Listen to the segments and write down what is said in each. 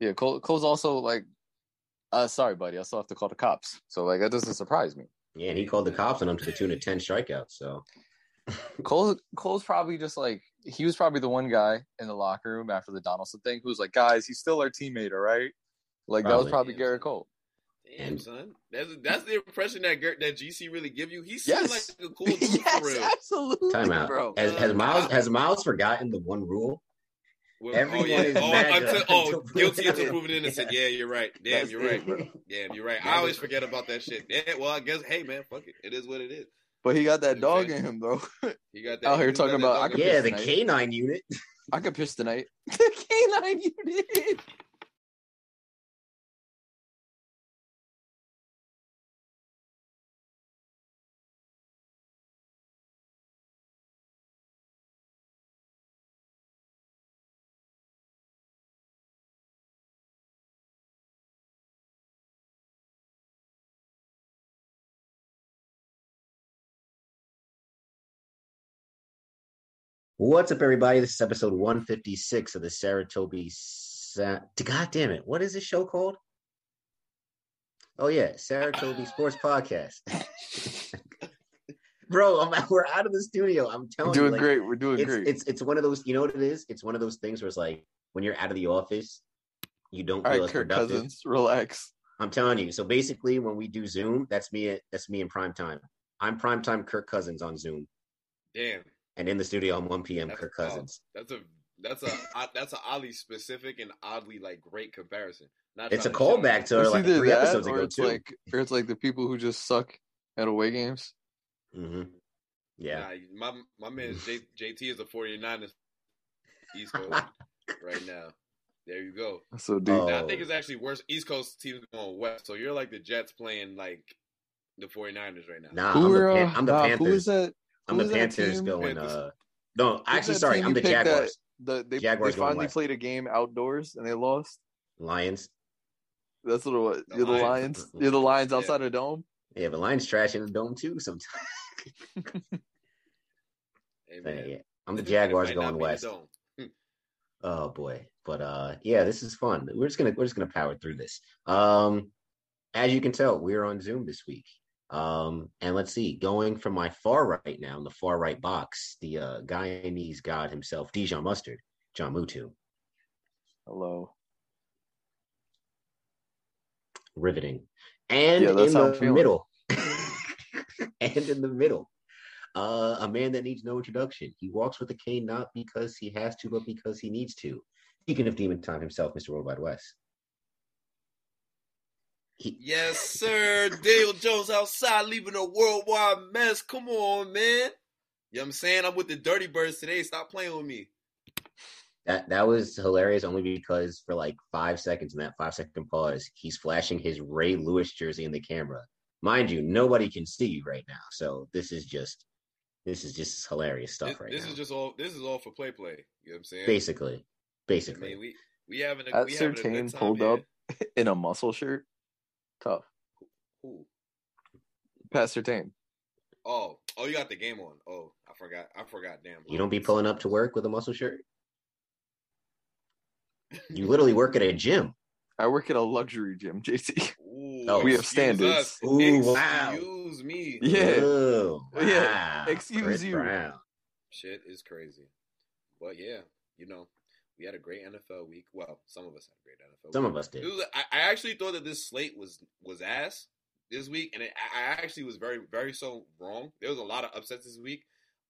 Yeah, Cole, Cole's also like, uh, sorry, buddy, I still have to call the cops. So like that doesn't surprise me. Yeah, and he called the cops on him to the tune of ten strikeouts. So Cole Cole's probably just like he was probably the one guy in the locker room after the Donaldson thing who was like, guys, he's still our teammate, all right? Like that was Probably. probably Yeah. Gerrit Cole. Damn, son. That's that's the impression that Ger- that GC really give you. He seems Yes. like a cool dude for real. absolutely, timeout. bro. Has, has Miles has Miles forgotten the one rule? Well, Everyone oh, yeah. is oh, MAGA until, oh, until guilty proven until proven innocent. Yeah, you're right. Damn, That's you're it, right. bro. Damn, you're right. I always forget about that shit. Yeah, well, I guess, hey, man, fuck it. It is what it is. But he got that dog Okay. in him, though. He got that. Out here talking about- I could Yeah, him. the tonight. canine unit. I could piss tonight. The canine unit. What's up, everybody? This is episode 156 of the Saratobi. Sa- God damn it. What is this show called? Oh, yeah. Saratobi Sports Podcast. Bro, I'm, we're out of the studio. I'm We're telling doing you. like, great. We're doing it's, great. it's, it's one of those, you know what it is? It's one of those things where it's like when you're out of the office, you don't All feel right, as Kirk productive. Cousins, relax. I'm telling you. So basically, when we do Zoom, that's me. At, that's me in prime time. I'm prime time Kirk Cousins on Zoom, Damn. And in the studio on 1 p.m. That's- Kirk oh, Cousins. That's a that's a that's a oddly specific and oddly like great comparison. Not It's a to callback to It's like three that episodes or ago it's too. like, or it's like the people who just suck at away games. hmm Yeah. Nah, my my man J, JT is a 49ers East Coast right now. There you go. So deep. Oh. Now, I think it's actually worse. East Coast teams going west, so you're like the Jets playing like the 49ers right now. Nah, who I'm, were, the, Pan- uh, I'm the nah, Panthers. Who is that? I'm who the Panthers going. Panthers. Uh, no, actually, sorry, I'm the picked that- Jaguars. The, they, Jaguars they finally played a game outdoors and they lost. Lions. That's what it was. The You're the Lions. Lions. You're the Lions Yeah. outside of dome. Yeah, but Lions trash in the dome too sometimes. Hey, But, yeah, I'm the And Jaguars going west. Oh boy, but uh, yeah, this is fun. We're just gonna we're just gonna power through this. Um, as you can tell, we're on Zoom this week. Um, and let's see, going from my far right now in the far right box, the uh, Guyanese god himself, Dijon Mustard, John Mutu, Hello. riveting, and Yeah, in that's how I'm the middle, and in the middle, uh, a man that needs no introduction. He walks with a cane not because he has to, but because he needs to. Speaking of Demon Time himself, Mr. Worldwide West. He, Yes, sir. Dale Jones outside leaving a worldwide mess. Come on, man. You know what I'm saying? I'm with the Dirty Birds today. Stop playing with me. That that was hilarious only because for like five seconds in that five second pause, he's flashing his Ray Lewis jersey in the camera. Mind you, nobody can see you right now. So this is just this is just hilarious stuff This, right this now. is just all this is all for play play. You know what I'm saying? basically. I Basically. mean, we we having a At we having a Surtain good time pulled here. up in a muscle shirt. Tough. Who? Pat Surtain. Oh, oh, you got the game on. Oh, I forgot. I forgot. Damn. you don't be pulling up to work with a muscle shirt. You literally work at a gym. I work at a luxury gym, JC. Ooh, Oh. We have standards. us. Ooh, wow. Excuse me. Yeah. Oh, Yeah. Excuse Chris you. Brown. Shit is crazy. But yeah, you know, we had a great NFL week. Well, some of us had a great NFL. Some week. of us did. Was- I, I actually thought that this slate was was ass this week, and it, I actually was very very so wrong. There was a lot of upsets this week.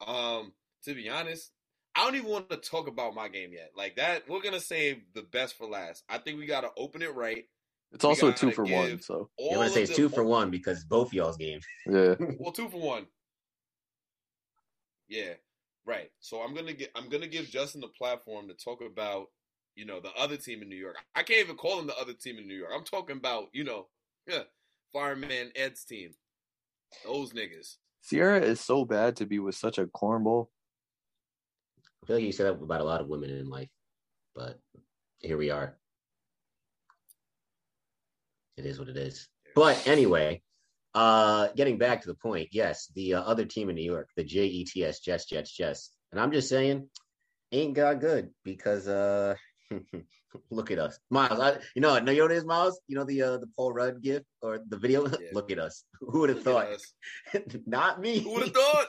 Um, to be honest, I don't even want to talk about my game yet. Like that, we're gonna save the best for last. I think we gotta open it right. It's also a two for one, so Yeah, I'm gonna say it's two for one because both y'all's games. yeah. Well, two for one. Yeah, right. So I'm gonna get I'm gonna give Justin the platform to talk about you know the other team in New York. I can't even call them the other team in New York. I'm talking about you know, yeah, Fireman Ed's team. Those niggas. Sierra is so bad to be with such a cornball. I feel like you said that about a lot of women in life, but here we are. It is what it is. But anyway, uh, getting back to the point, yes, the uh, other team in New York, the JETS Jets, Jets, Jets, and I'm just saying, ain't got good because uh, Look at us, Miles. I, you know, no, you know what it is, Miles. You know the uh, the Paul Rudd gift or the video. Yeah. Look at us. Who would have thought? Not me. Who would have thought?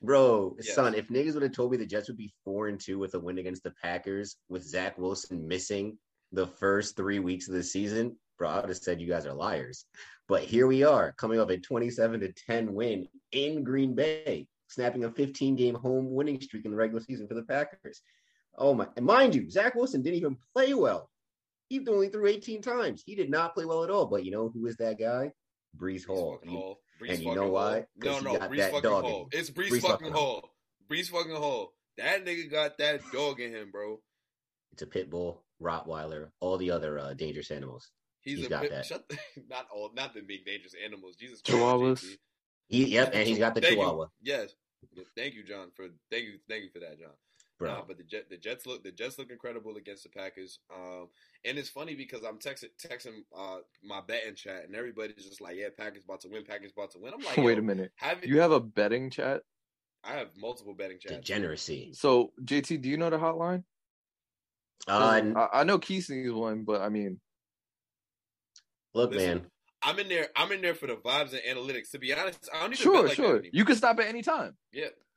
Bro, Yes. son, if niggas would have told me the Jets would be four and two with a win against the Packers with Zach Wilson missing the first three weeks of the season, bro, I would have said you guys are liars. But here we are, coming off a 27 to 10 win in Green Bay, snapping a 15 game home winning streak in the regular season for the Packers. Oh my, and mind you, Zach Wilson didn't even play well. He only threw 18 times. He did not play well at all. But you know who is that guy? Breece Hall. Hall. Breece and you know why? Hall. No, no, Breece that fucking dog Hall. It's Breece, Breece fucking fucking Hall. Breece fucking Hall. That nigga got that dog in him, bro. It's a pit bull, Rottweiler, all the other uh, dangerous animals. He's, He's a got bit, that. shut the, not all not the big dangerous animals. Jesus Christ, Chihuahuas. JT. He, yep, and he's got the Thank you. Chihuahua, Yes. Thank you, John, for thank you, thank you for that, John. bro. Nah, but the Jet, the Jets look, the Jets look incredible against the Packers. Um, and it's funny because I'm texting, texting uh, my betting chat, and everybody's just like, "Yeah, Packers about to win. Packers about to win." I'm like, Wait a minute. Have You have a betting chat? I have multiple betting chats. Degeneracy. So JT, do you know the hotline? Uh, I know Keesney's one, but I mean, look, Listen, man. I'm in there. I'm in there for the vibes and analytics. To be honest, I don't even sure, like sure. anymore. You can stop at any time. Yeah,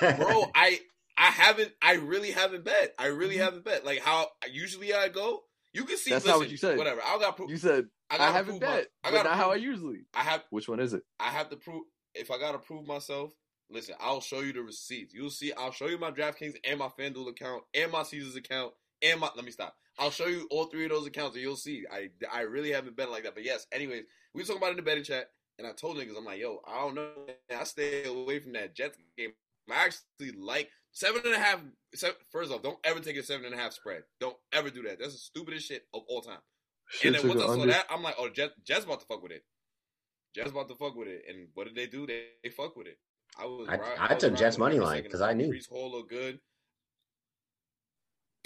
bro. I I haven't. I really haven't bet. I really Mhm. haven't bet. Like how usually I go. You can see. That's listen, not what you said. Whatever. I got proof. You said I, I, gotta haven't prove my- bet, I gotta not how I usually. I have. Which one is it? I have to prove. If I gotta prove myself, listen. I'll show you the receipts. You'll see. I'll show you my DraftKings and my FanDuel account and my Caesars account and my. Let me stop. I'll show you all three of those accounts and you'll see. I I really haven't been like that. But yes. Anyways, we were talking about it in the betting chat, and I told niggas, I'm like, yo, I don't know. I stay away from that Jets game. I actually like seven and a half. Seven, first off, don't ever take a seven and a half spread. Don't ever do that. That's the stupidest shit of all time. Shit and then took once a I saw under. that, I'm like, oh, Jets, Jets about to fuck with it. Jets about to fuck with it. And what did they do? They, they fuck with it. I was. I- ri- I was took riding Jets money line because I knew. Breece Hall look good.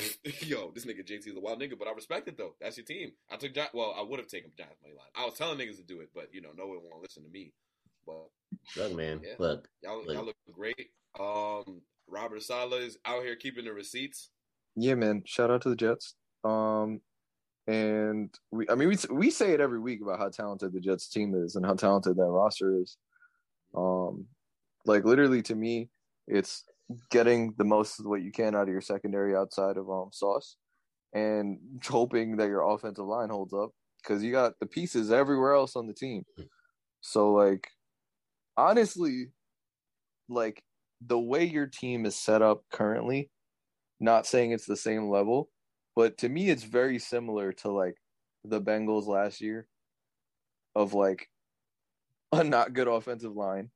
Yo, this nigga JT is a wild nigga, but I respect it though. That's your team. I took Gi- well, I would have taken Giants money line. I was telling niggas to do it, but you know, no one won't listen to me. But Look, man. Yeah. Look, y'all, Look. y'all look great. Um, Robert Saleh is out here keeping the receipts. Yeah, man. Shout out to the Jets. Um, and we, I mean, we we say it every week about how talented the Jets team is and how talented that roster is. Um, like literally to me, it's getting the most of what you can out of your secondary outside of um Sauce, and hoping that your offensive line holds up because you got the pieces everywhere else on the team. So like, honestly, like the way your team is set up currently, not saying it's the same level, but to me it's very similar to like the Bengals last year of like a not good offensive line,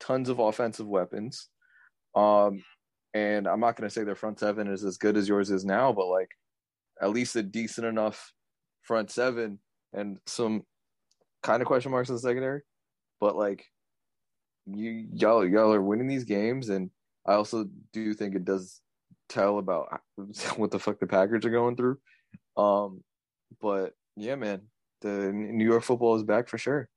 tons of offensive weapons. Um and I'm not going to say their front seven is as good as yours is now, but like at least a decent enough front seven and some kind of question marks in the secondary. But like you y'all y'all are winning these games and I also do think it does tell about what the fuck the Packers are going through. Um, but yeah, man, the New York football is back for sure.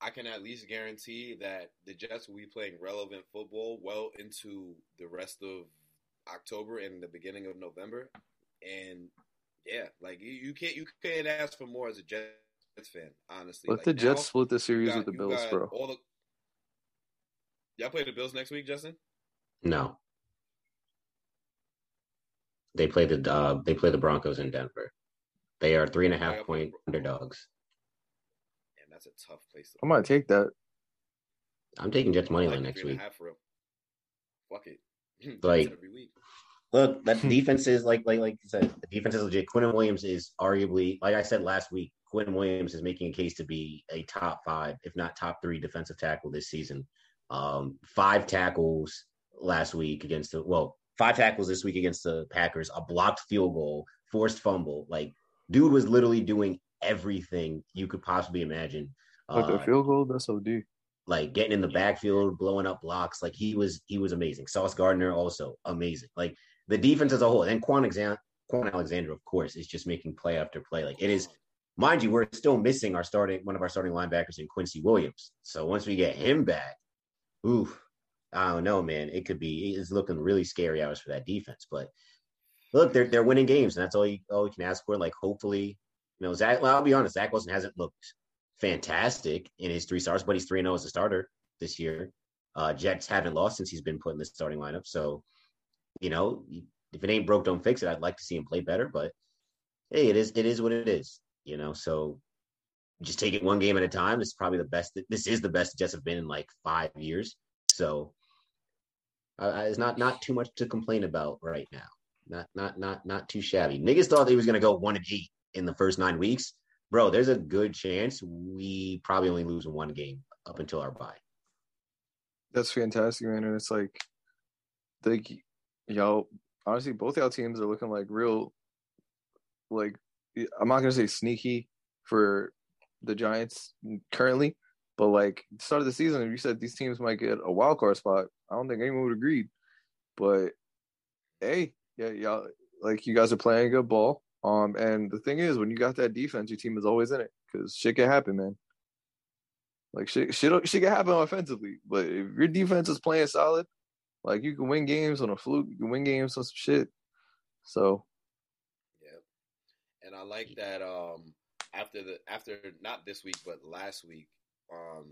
Yeah. I can at least guarantee that the Jets will be playing relevant football well into the rest of October and the beginning of November. And yeah, like you, you can't you can't ask for more as a Jets fan, honestly. Let Like, the now, Jets split the series got- with the Bills, bro. All the y'all play the Bills next week, Justin. no. They play the uh, they play the Broncos in Denver. They are three and a y'all half play point underdogs. And that's a tough place to. I might take that. I'm taking Jets money line next week. a half for real. Fuck it. Like- every week. Look, that defense is like like like you said, the defense is legit. Quinn Williams is arguably, like I said last week, Quinn Williams is making a case to be a top five, if not top three, defensive tackle this season. Um, five tackles last week against the well, five tackles this week against the Packers, a blocked field goal, forced fumble. Like, dude was literally doing everything you could possibly imagine. But the Uh, field goal, that's OD. like getting in the backfield, blowing up blocks. Like he was, he was amazing. Sauce Gardner also amazing. Like the defense as a whole, and Quan, Exan- Kwon Alexander, of course, is just making play after play. Like it is, mind you, we're still missing our starting one of our starting linebackers in Quincy Williams. So once we get him back, oof, I don't know, man. It could be. It's looking really scary hours for that defense. But look, they're they're winning games, and that's all you all you can ask for. Like, hopefully, you know, Zach. Well, I'll be honest, Zach Wilson hasn't looked fantastic in his three stars, but he's three zero as a starter this year. Uh, Jets haven't lost since he's been put in the starting lineup. So, you know, if it ain't broke, don't fix it. I'd like to see him play better, but hey, it is it is what it is. You know, so just take it one game at a time. This is probably the best. This is the best Jets have been in like five years. So uh, it's not not too much to complain about right now. Not not not not too shabby. Niggas thought they was gonna go one and eight in the first nine weeks, bro. There's a good chance we probably only lose one game up until our bye. That's fantastic, man. And it's like, like y'all honestly, both y'all teams are looking like real, like I'm not gonna say sneaky for the Giants currently, but like start of the season, you said these teams might get a wild card spot, I don't think anyone would agree. But hey, yeah, y'all like you guys are playing good ball. Um, and the thing is, when you got that defense, your team is always in it because shit can happen, man. Like shit, shit, shit can happen offensively, but if your defense is playing solid, like you can win games on a fluke, you can win games on some shit. So, yeah, and I like that. Um, after the after not this week but last week, um,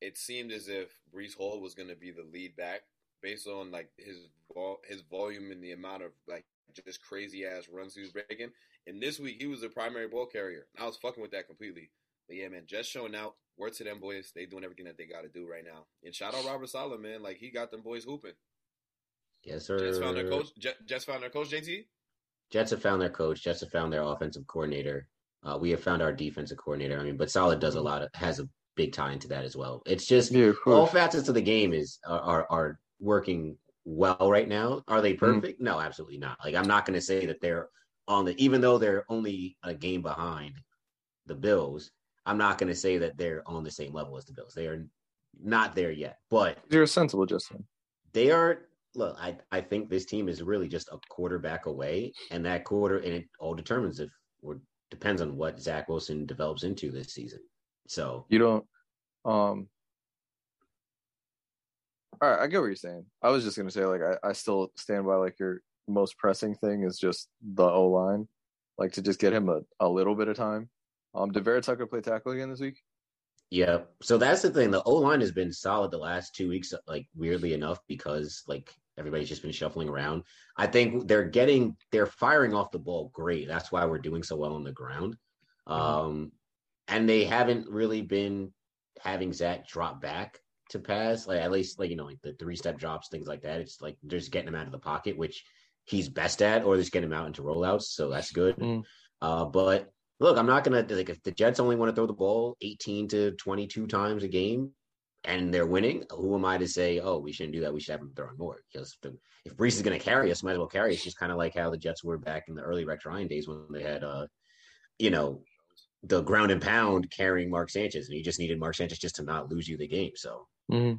it seemed as if Breece Hall was going to be the lead back based on like his vol- his volume and the amount of like just crazy ass runs he was breaking. And this week he was the primary ball carrier. I was fucking with that completely. But yeah, man, just showing out. Word to them boys. They doing everything that they got to do right now. And shout out Robert Saleh, man. Like he got them boys hooping. Yes, sir. Jets found their coach. Jets found their coach. JT. Jets have found their coach. Jets have found their offensive coordinator. Uh, we have found our defensive coordinator. I mean, but Saleh does a lot of has a big tie into that as well. It's just yeah, all facets of the game is are, are, are working well right now. Are they mm-hmm. perfect? Mm. No, absolutely not. Like I'm not going to say that they're on the even though they're only a game behind the Bills. I'm not going to say that they're on the same level as the Bills. They are not there yet. But you're sensible, Justin. They are. Look, I I think this team is really just a quarterback away, and that quarter and it all determines if we're depends on what Zach Wilson develops into this season. So you don't. Um. All right, I get what you're saying. I was just gonna say, like, I, I still stand by like your most pressing thing is just the O line, like to just get him a, a little bit of time. Um, did Vera Tucker play tackle again this week? Yeah. So that's the thing. The O line has been solid the last two weeks, like weirdly enough, because like everybody's just been shuffling around. I think they're getting they're firing off the ball great. That's why we're doing so well on the ground. Mm-hmm. Um, and they haven't really been having Zach drop back to pass, like at least like you know like the three step drops, things like that. It's like just getting him out of the pocket, which he's best at, or just getting him out into rollouts. So that's good. Mm. Uh, but look, I'm not gonna like if the Jets only want to throw the ball 18 to 22 times a game and they're winning. Who am I to say, oh, we shouldn't do that? We should have them throwing more because if, if Breece is going to carry us, might as well carry us. Just kind of like how the Jets were back in the early Rex Ryan days when they had, uh, you know, the ground and pound carrying Mark Sanchez, and he just needed Mark Sanchez just to not lose you the game. So, mm-hmm.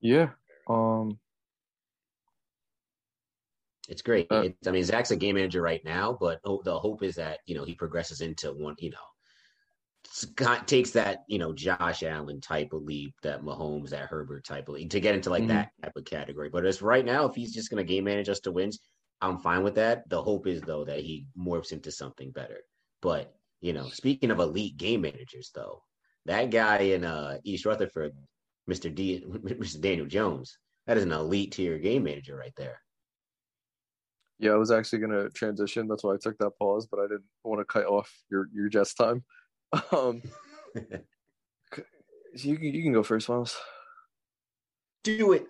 yeah, um, it's great. Uh, it's, I mean, Zach's a game manager right now, but oh, the hope is that you know he progresses into one. You know, takes that you know Josh Allen type of leap, that Mahomes, that Herbert type of leap to get into like mm-hmm. that type of category. But as right now, if he's just going to game manage us to wins, I'm fine with that. The hope is though that he morphs into something better. But you know, speaking of elite game managers, though, that guy in uh, East Rutherford, Mr. D, Mr. Daniel Jones, that is an elite tier game manager right there. Yeah, I was actually going to transition. That's why I took that pause, but I didn't want to cut off your your Jets time. Um, you can you can go first, Miles. Do it.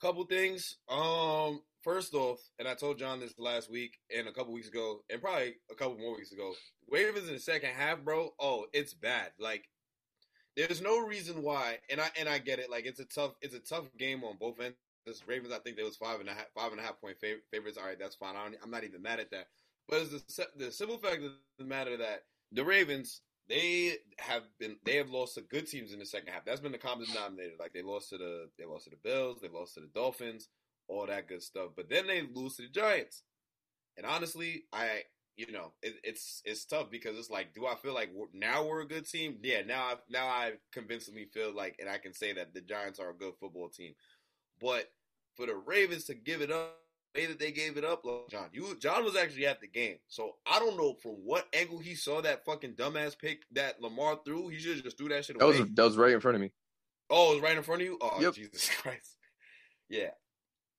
Couple things. Um, first off, and I told John this last week and a couple weeks ago, and probably a couple more weeks ago. Ravens in the second half, bro. Oh, it's bad. Like, there's no reason why, and I and I get it. Like, it's a tough, it's a tough game on both ends. This Ravens, I think there was five and a half, five and a half point fav- favorites. All right, that's fine. I am not even mad at that. But it's the the simple fact of the matter that the Ravens they have been they have lost to good teams in the second half. That's been the common denominator. Like they lost to the they lost to the Bills, they lost to the Dolphins all that good stuff. But then they lose to the Giants. And honestly, I you know, it, it's it's tough because it's like, do I feel like we're, now we're a good team? Yeah, now I now I convincingly feel like, and I can say that the Giants are a good football team. But for the Ravens to give it up the way that they gave it up, like John, you John was actually at the game, so I don't know from what angle he saw that fucking dumbass pick that Lamar threw. He should just threw that shit That away. was that was right in front of me. Oh, it was right in front of you. Oh, Yep. Jesus Christ! Yeah,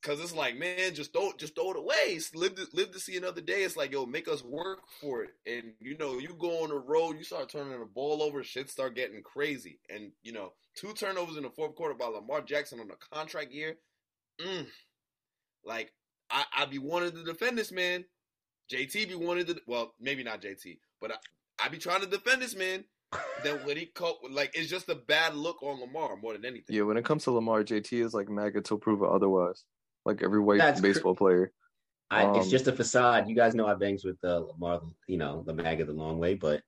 because it's like, man, just throw, just throw it away. Live to live to see another day. It's like, yo, make us work for it. And you know, you go on the road, you start turning the ball over, shit start getting crazy. And you know, two turnovers in the fourth quarter by Lamar Jackson on a contract year. Mm, like, I I be wanting to defend this man. JT be wanted to, well, maybe not JT, but I, I be trying to defend this man. Then when he co- like, it's just a bad look on Lamar more than anything. Yeah, when it comes to Lamar, JT is like MAGA till prove otherwise. Like every white That's cr- baseball player. I, it's Um, just a facade. You guys know I bangs with uh, Lamar, you know, the MAGA the long way, but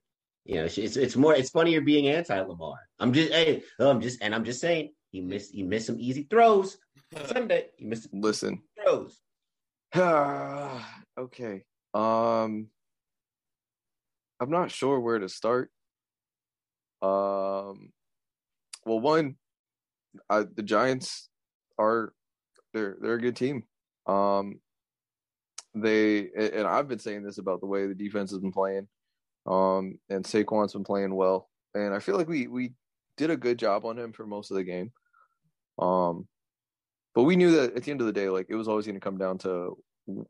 you know, it's it's, it's more. It's funnier being anti Lamar. I'm just, hey, I'm just, and I'm just saying, he missed, he missed some easy throws Sunday. He missed Listen. throws. okay. Um I'm not sure where to start. Um well one I, the Giants are they're they're a good team. Um they and I've been saying this about the way the defense has been playing. Um and Saquon's been playing well. And I feel like we we did a good job on him for most of the game. Um but we knew that at the end of the day, like it was always going to come down to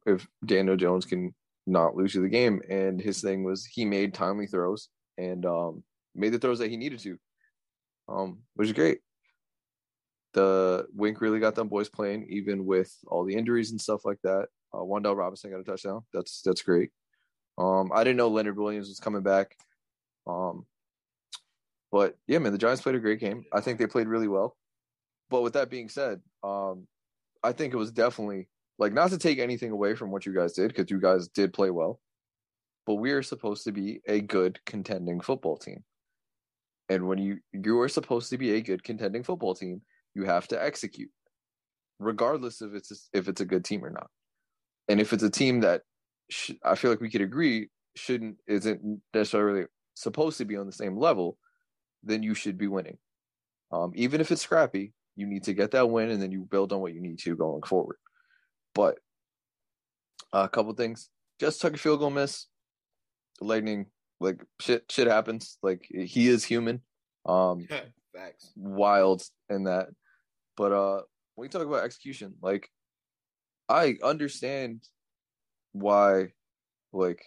if Daniel Jones can not lose you the game. And his thing was he made timely throws and um, made the throws that he needed to, um, which is great. The Wink really got them boys playing, even with all the injuries and stuff like that. Uh, Robinson got a touchdown. That's that's great. Um, I didn't know Leonard Williams was coming back. Um, but yeah, man, the Giants played a great game. I think they played really well. But with that being said, um, I think it was definitely like not to take anything away from what you guys did because you guys did play well, but we are supposed to be a good contending football team. And when you you are supposed to be a good contending football team, you have to execute, regardless of it's if it's a good team or not. And if it's a team that sh- I feel like we could agree shouldn't isn't necessarily supposed to be on the same level, then you should be winning. Um, even if it's scrappy, you need to get that win, and then you build on what you need to going forward. But uh, a couple things, just took a field goal miss. Lightning, like shit, shit happens. Like he is human. Um, Facts. wild in that. But uh when we talk about execution, like I understand why like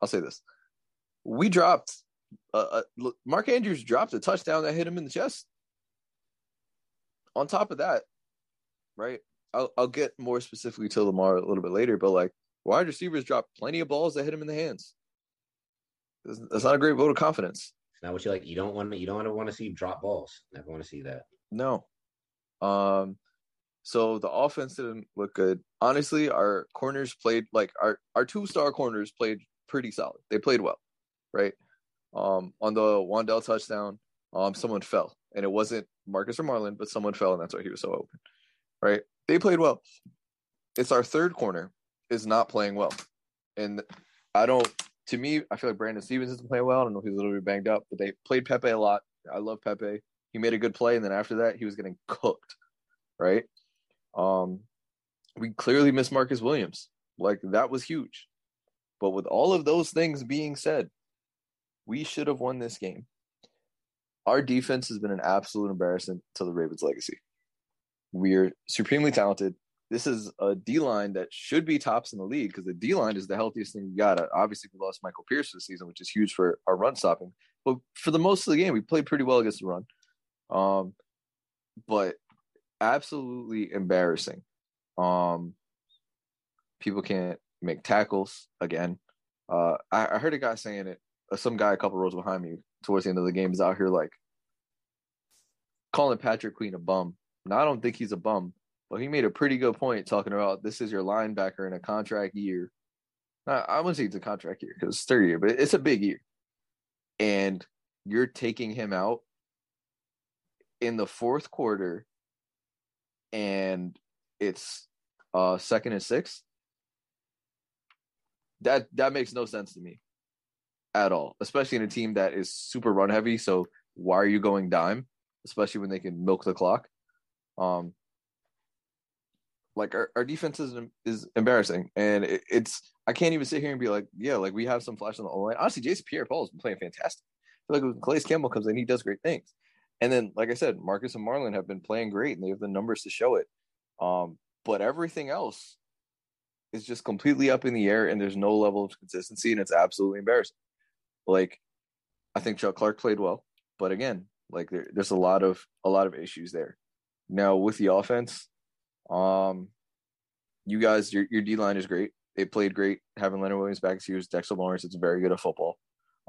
I'll say this. We dropped uh, uh Mark Andrews dropped a touchdown that hit him in the chest. On top of that, right? I'll I'll get more specifically to Lamar a little bit later, but like wide receivers dropped plenty of balls that hit him in the hands. That's, that's not a great vote of confidence. It's not what you like. You don't want to. You don't want to want to see drop balls. Never want to see that. No. Um so the offense didn't look good. Honestly, our corners played like our our two star corners played pretty solid. They played well, right? Um on the Wan'Dale touchdown, um someone fell and it wasn't Marcus or Marlon, but someone fell and that's why he was so open. Right? They played well. It's our third corner is not playing well. And I don't to me, I feel like Brandon Stephens isn't playing well. I don't know if he's a little bit banged up, but they played Pepe a lot. I love Pepe he made a good play and then after that he was getting cooked right um we clearly missed marcus williams like that was huge but with all of those things being said we should have won this game our defense has been an absolute embarrassment to the ravens legacy we're supremely talented this is a D line that should be tops in the league because the D line is the healthiest thing we got. Obviously, we lost Michael Pierce this season, which is huge for our run stopping. But for the most of the game, we played pretty well against the run. Um, but absolutely embarrassing. Um, people can't make tackles again. Uh, I, I heard a guy saying it. Uh, some guy a couple rows behind me towards the end of the game is out here like calling Patrick Queen a bum. Now I don't think he's a bum, but he made a pretty good point talking about this is your linebacker in a contract year. Now, I wouldn't say it's a contract year because it's third year, but it's a big year, and you're taking him out in the fourth quarter and it's uh second and six that that makes no sense to me at all, especially in a team that is super run heavy. So why are you going dime, especially when they can milk the clock? Um, like our, our defense is is embarrassing, and it, it's I can't even sit here and be like, yeah, like we have some flash on the line. Honestly, Jason Pierre-Paul has been playing fantastic. Like when Calais Campbell comes in, he does great things. And then, like I said, Marcus and Marlon have been playing great, and they have the numbers to show it. Um, but everything else is just completely up in the air, and there's no level of consistency, and it's absolutely embarrassing. Like, I think Chuck Clark played well, but again, like there, there's a lot of a lot of issues there. Now with the offense, um, you guys, your your D line is great. They played great. Having Leonard Williams back, he was Dexter Lawrence. It's very good at football.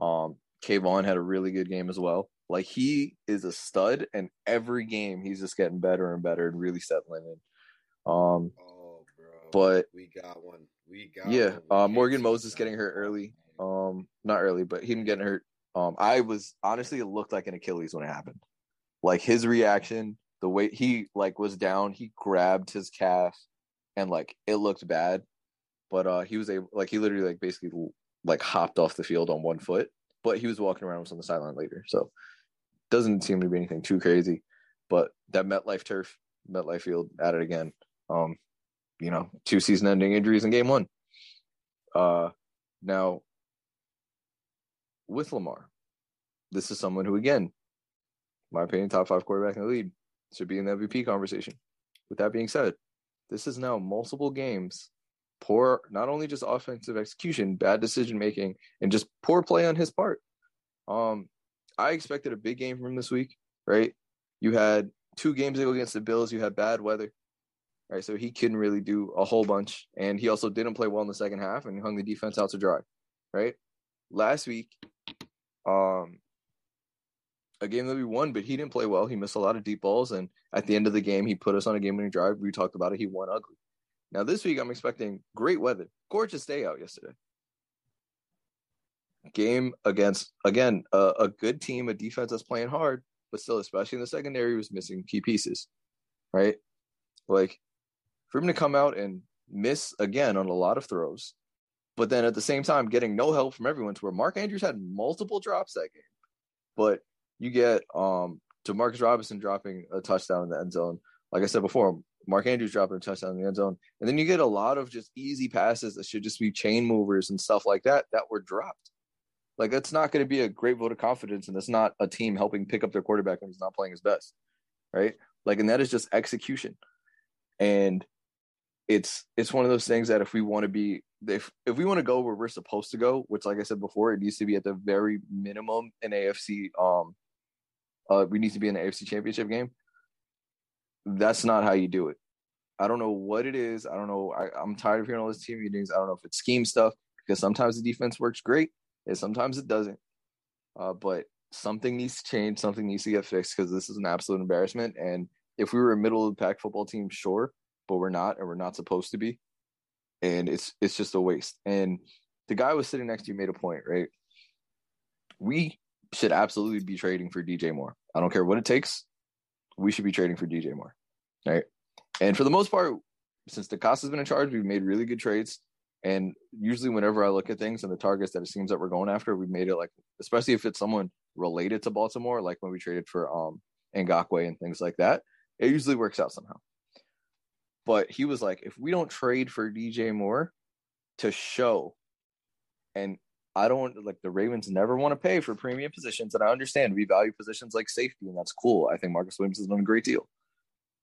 Um, Kayvon had a really good game as well. Like he is a stud, and every game he's just getting better and better and really settling in. Um, Oh, bro. but we got one. We got yeah, one. uh, Morgan Moses getting hurt early. Um, not early, but him getting hurt. Um, I was honestly, it looked like an Achilles when it happened. Like his reaction, the way he like was down, he grabbed his calf, and like it looked bad. But uh, he was able, like, he literally like basically like hopped off the field on one foot. But he was walking around was on the sideline later, so doesn't seem to be anything too crazy. But that MetLife turf, MetLife field, at it again. Um, you know, two season-ending injuries in game one. Uh, now with Lamar, this is someone who, again, my opinion, top five quarterback in the league, should be in the MVP conversation. With that being said, this is now multiple games, poor, not only just offensive execution, bad decision making, and just poor play on his part. Um, I expected a big game from this week, right? You had two games ago against the Bills, you had bad weather, right? So he couldn't really do a whole bunch, and he also didn't play well in the second half and hung the defense out to dry, right? Last week, um, a game that we won, but he didn't play well. He missed a lot of deep balls, and at the end of the game, he put us on a game-winning drive. We talked about it. He won ugly. Now this week, I'm expecting great weather, gorgeous day out yesterday. Game against again a, a good team, a defense that's playing hard, but still, especially in the secondary, was missing key pieces, right? Like for him to come out and miss again on a lot of throws, but then at the same time getting no help from everyone to where Mark Andrews had multiple drops that game. But you get um to Marcus Robinson dropping a touchdown in the end zone. Like I said before, Mark Andrews dropping a touchdown in the end zone. And then you get a lot of just easy passes that should just be chain movers and stuff like that that were dropped. Like that's not going to be a great vote of confidence, and that's not a team helping pick up their quarterback when he's not playing his best, right? Like, and that is just execution, and it's it's one of those things that if we want to be if if we want to go where we're supposed to go, which like I said before, it needs to be at the very minimum an AFC um uh we need to be in the AFC championship game. That's not how you do it. I don't know what it is. I don't know. I, I'm tired of hearing all these team meetings. I don't know if it's scheme stuff because sometimes the defense works great and sometimes it doesn't. Uh, but something needs to change. Something needs to get fixed because this is an absolute embarrassment. And if we were a middle of the pack football team, sure, but we're not, and we're not supposed to be. And it's it's just a waste. And the guy was sitting next to you made a point, right? We should absolutely be trading for DJ Moore. I don't care what it takes. We should be trading for DJ Moore, right? And for the most part, since DeCosta's been in charge, we've made really good trades. And usually, whenever I look at things and the targets that it seems that we're going after, we've made it like, especially if it's someone related to Baltimore, like when we traded for um Ngakoue and things like that, it usually works out somehow. But he was like, if we don't trade for DJ Moore to show, and I don't like the Ravens never want to pay for premium positions, and I understand we value positions like safety, and that's cool. I think Marcus Williams has done a great deal.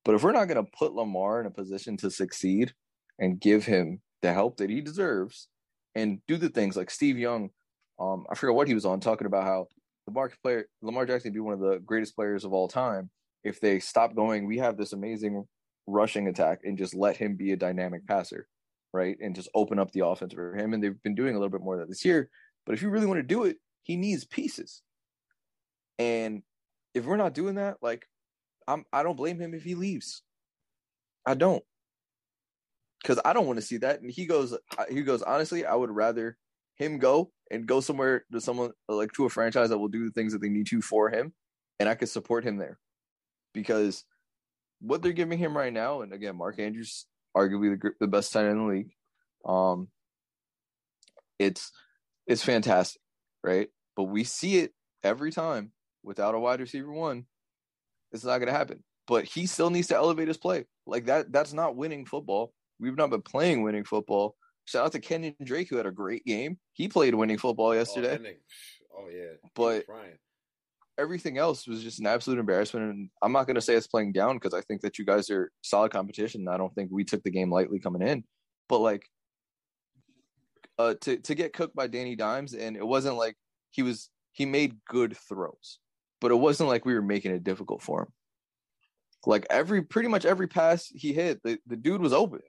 But if we're not going to put Lamar in a position to succeed and give him the help that he deserves and do the things like Steve Young, um, I forget what he was on talking about how market player Lamar Jackson be one of the greatest players of all time if they stop going. We have this amazing rushing attack and just let him be a dynamic passer, right? And just open up the offense for him. And they've been doing a little bit more of that this year. But if you really want to do it, he needs pieces. And if we're not doing that, like I'm I don't blame him if he leaves. I don't. Cuz I don't want to see that and he goes he goes honestly, I would rather him go and go somewhere to someone like to a franchise that will do the things that they need to for him and I could support him there. Because what they're giving him right now and again Mark Andrews arguably the, the best tight end in the league. Um it's it's fantastic, right? But we see it every time without a wide receiver one. It's not going to happen. But he still needs to elevate his play. Like that. That's not winning football. We've not been playing winning football. Shout out to Kenyan Drake who had a great game. He played winning football yesterday. Oh, oh yeah, but everything else was just an absolute embarrassment. And I'm not going to say it's playing down because I think that you guys are solid competition. I don't think we took the game lightly coming in, but like uh, to to get cooked by Danny Dimes, and it wasn't like he was he made good throws, but it wasn't like we were making it difficult for him. Like every pretty much every pass he hit, the, the dude was open.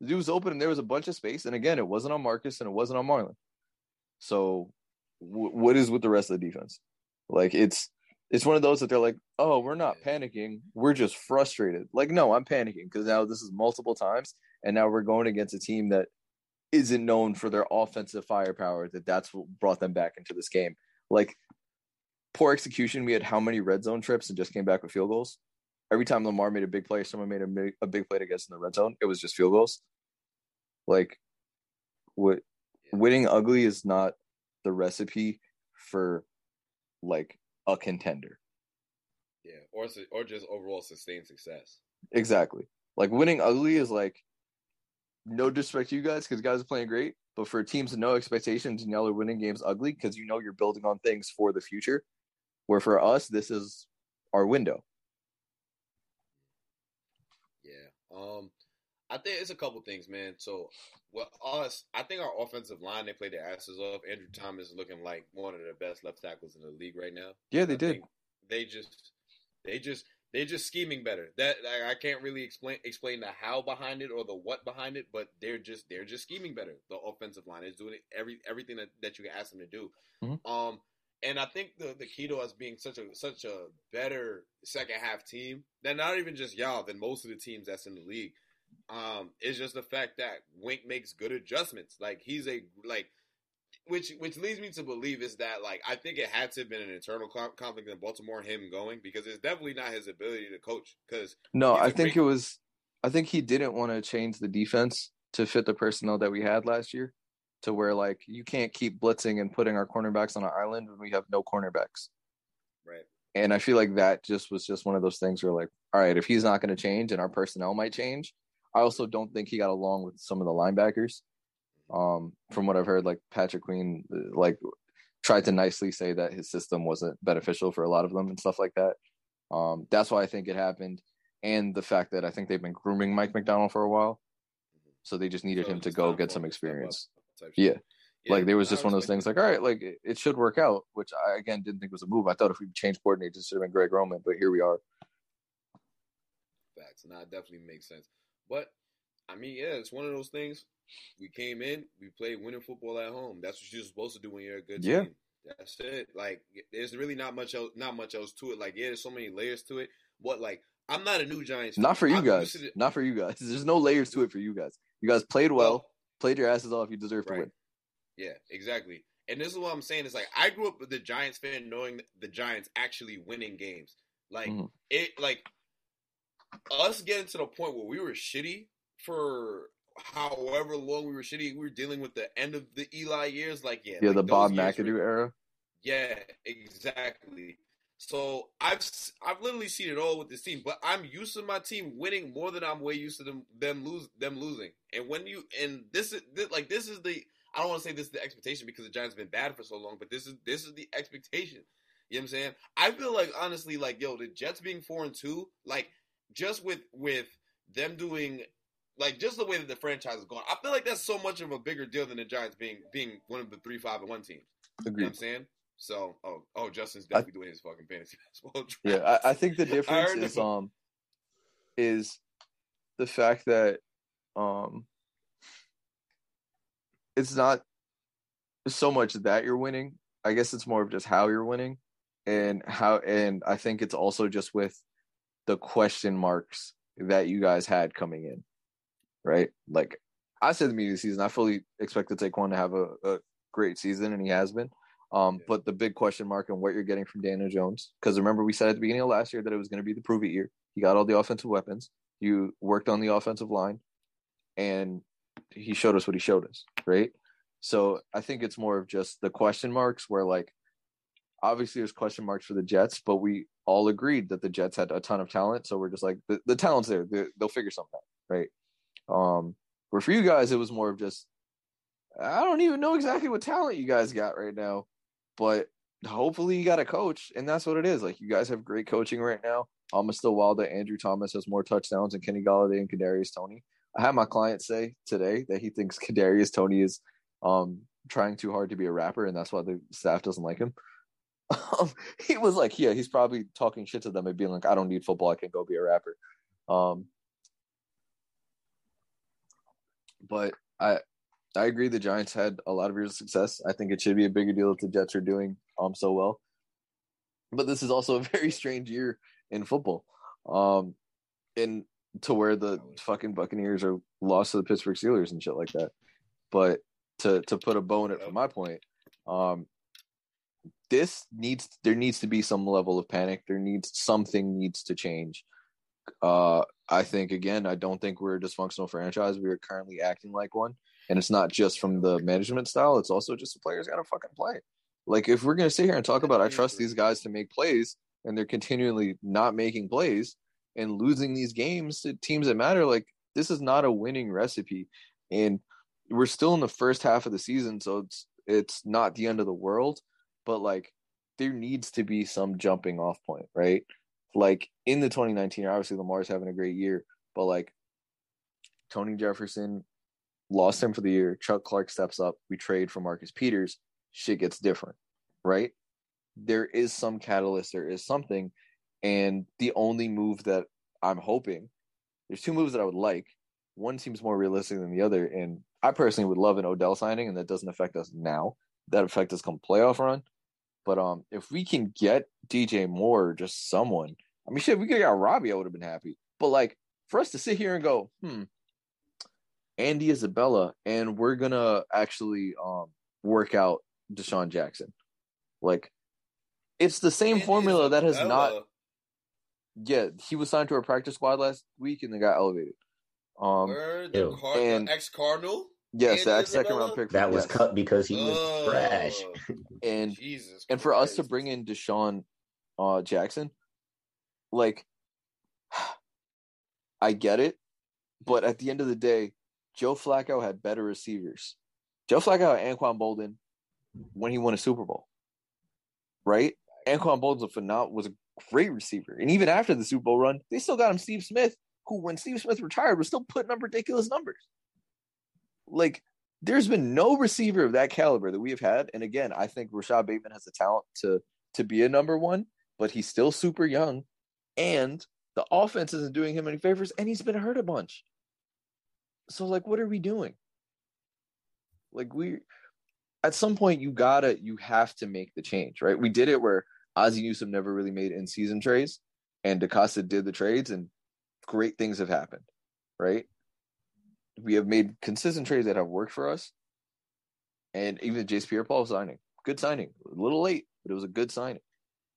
The dude was open, and there was a bunch of space. And again, it wasn't on Marcus, and it wasn't on Marlon. So, w- what is with the rest of the defense? Like it's it's one of those that they're like, oh, we're not panicking, we're just frustrated. Like, no, I'm panicking because now this is multiple times, and now we're going against a team that isn't known for their offensive firepower. That that's what brought them back into this game. Like poor execution. We had how many red zone trips and just came back with field goals. Every time Lamar made a big play, someone made a big, a big play to get in the red zone. It was just field goals. Like, what winning ugly is not the recipe for like a contender. Yeah, or or just overall sustained success. Exactly. Like winning ugly is like no disrespect to you guys because guys are playing great, but for teams with no expectations and y'all are winning games ugly because you know you're building on things for the future. Where for us, this is our window. Yeah. Um, I think it's a couple things, man. So, well, us, I think our offensive line they played their asses off. Andrew Thomas looking like one of the best left tackles in the league right now. Yeah, they I did. They just, they just, they're just scheming better. That I can't really explain explain the how behind it or the what behind it, but they're just they're just scheming better. The offensive line is doing every everything that, that you can ask them to do. Mm-hmm. Um, and I think the the key to us being such a such a better second half team than not even just y'all than most of the teams that's in the league um, is just the fact that Wink makes good adjustments. Like he's a like, which which leads me to believe is that like I think it had to have been an internal conflict in Baltimore him going because it's definitely not his ability to coach. Because no, I think great- it was. I think he didn't want to change the defense to fit the personnel that we had last year. To where like you can't keep blitzing and putting our cornerbacks on an island when we have no cornerbacks. Right. And I feel like that just was just one of those things where like, all right, if he's not going to change and our personnel might change, I also don't think he got along with some of the linebackers. Um, from what I've heard, like Patrick Queen, like tried to nicely say that his system wasn't beneficial for a lot of them and stuff like that. Um, that's why I think it happened, and the fact that I think they've been grooming Mike Macdonald for a while, so they just needed so him to go get some experience. Yeah. yeah. like there was just one of those things like all right like it, it, should work out which i again didn't think was a move i thought if we changed coordinators it should have been greg roman but here we are facts and that definitely makes sense but I mean, yeah, it's one of those things. We came in, we played winning football at home. That's what you're supposed to do when you're a good yeah. team. That's it. Like, there's really not much else, not much else to it. Like, yeah, there's so many layers to it. But like, I'm not a new Giants. Not for you I'm guys. Not for you guys. There's no layers to it for you guys. You guys played well played your asses off. You deserve right. to win. Yeah, exactly. And this is what I'm saying. Is like I grew up with the Giants fan, knowing the Giants actually winning games. Like mm-hmm. it, like us getting to the point where we were shitty for however long we were shitty, we were dealing with the end of the Eli years. Like, yeah, yeah, like the Bob McAdoo were, era. Yeah, exactly. So I've I've literally seen it all with this team, but I'm used to my team winning more than I'm way used to them them lose them losing. And when you and this is this, like this is the I don't want to say this is the expectation because the Giants have been bad for so long, but this is this is the expectation. You know what I'm saying? I feel like honestly, like yo, the Jets being four and two, like just with with them doing like just the way that the franchise is going, I feel like that's so much of a bigger deal than the Giants being being one of the three five and one teams. Agreed. You know what I'm saying? So, oh, oh, Justin's definitely I, doing his fucking fantasy basketball. Draft. Yeah, I, I, think the difference is um is the fact that um it's not so much that you're winning. I guess it's more of just how you're winning and how and I think it's also just with the question marks that you guys had coming in, right? Like I said, the media season, I fully expected Saquon to have a, a great season, and he has been. Um, yeah. But the big question mark on what you're getting from Daniel Jones, because remember we said at the beginning of last year that it was going to be the prove it year. He got all the offensive weapons. You worked on the offensive line, and he showed us what he showed us, right? So I think it's more of just the question marks where like obviously there's question marks for the Jets, but we all agreed that the Jets had a ton of talent. So we're just like the, the talent's there. They, they'll figure something out, right? Um, where for you guys it was more of just I don't even know exactly what talent you guys got right now, but hopefully you got a coach, and that's what it is. Like you guys have great coaching right now. I'm still wild that Andrew Thomas has more touchdowns than Kenny Golladay and Kadarius Toney. I had my client say today that he thinks Kadarius Toney is um, trying too hard to be a rapper, and that's why the staff doesn't like him. Um, he was like, yeah, he's probably talking shit to them and being like, I don't need football, I can go be a rapper. Um, but I I agree the Giants had a lot of years of success. I think it should be a bigger deal if the Jets are doing um so well. But this is also a very strange year in football. Um and to where the fucking Buccaneers are lost to the Pittsburgh Steelers and shit like that. But to to put a bow in it from my point, um this needs there needs to be some level of panic. There needs something needs to change. Uh I think again, I don't think we're a dysfunctional franchise. We are currently acting like one. And it's not just from the management style, it's also just the players gotta fucking play. Like if we're gonna sit here and talk about I trust these guys to make plays and they're continually not making plays and losing these games to teams that matter, like this is not a winning recipe. And we're still in the first half of the season, so it's it's not the end of the world, but like there needs to be some jumping off point, right? Like in the 2019 obviously Lamar's having a great year, but like Tony Jefferson lost him for the year. Chuck Clark steps up. We trade for Marcus Peters. Shit gets different, right? There is some catalyst. There is something. And the only move that I'm hoping, there's two moves that I would like. One seems more realistic than the other. And I personally would love an Odell signing, and that doesn't affect us now. That affect us come playoff run. But um, if we can get DJ Moore, just someone. I mean, shit, we could get Robbie, I would have been happy. But like for us to sit here and go, hmm, Andy Isabella, and we're gonna actually um work out DeSean Jackson. Like it's the same Andy formula that has not yeah, he was signed to our practice squad last week and then got elevated. Um Word, the, Ew. Card- And- the ex Cardinal. yes, Andy that second round pick That was yes. cut because he was Oh, trash. and Jesus, and for us to bring in DeSean uh Jackson, like I get it, but at the end of the day, Joe Flacco had better receivers. Joe Flacco had Anquan Boldin when he won a Super Bowl. Right? Anquan Boldin's a phenom- was a great receiver. And even after the Super Bowl run, they still got him Steve Smith, who when Steve Smith retired was still putting up ridiculous numbers. Like there's been no receiver of that caliber that we have had. And again, I think Rashod Bateman has the talent to to be a number one, but he's still super young, and the offense isn't doing him any favors, and he's been hurt a bunch. So, like, what are we doing? Like, we at some point you gotta you have to make the change, right? We did it where Ozzie Newsome never really made in season trades, and DeCosta did the trades, and great things have happened, right? We have made consistent trades that have worked for us, and even Jace Pierre-Paul signing, good signing, a little late, but it was a good signing.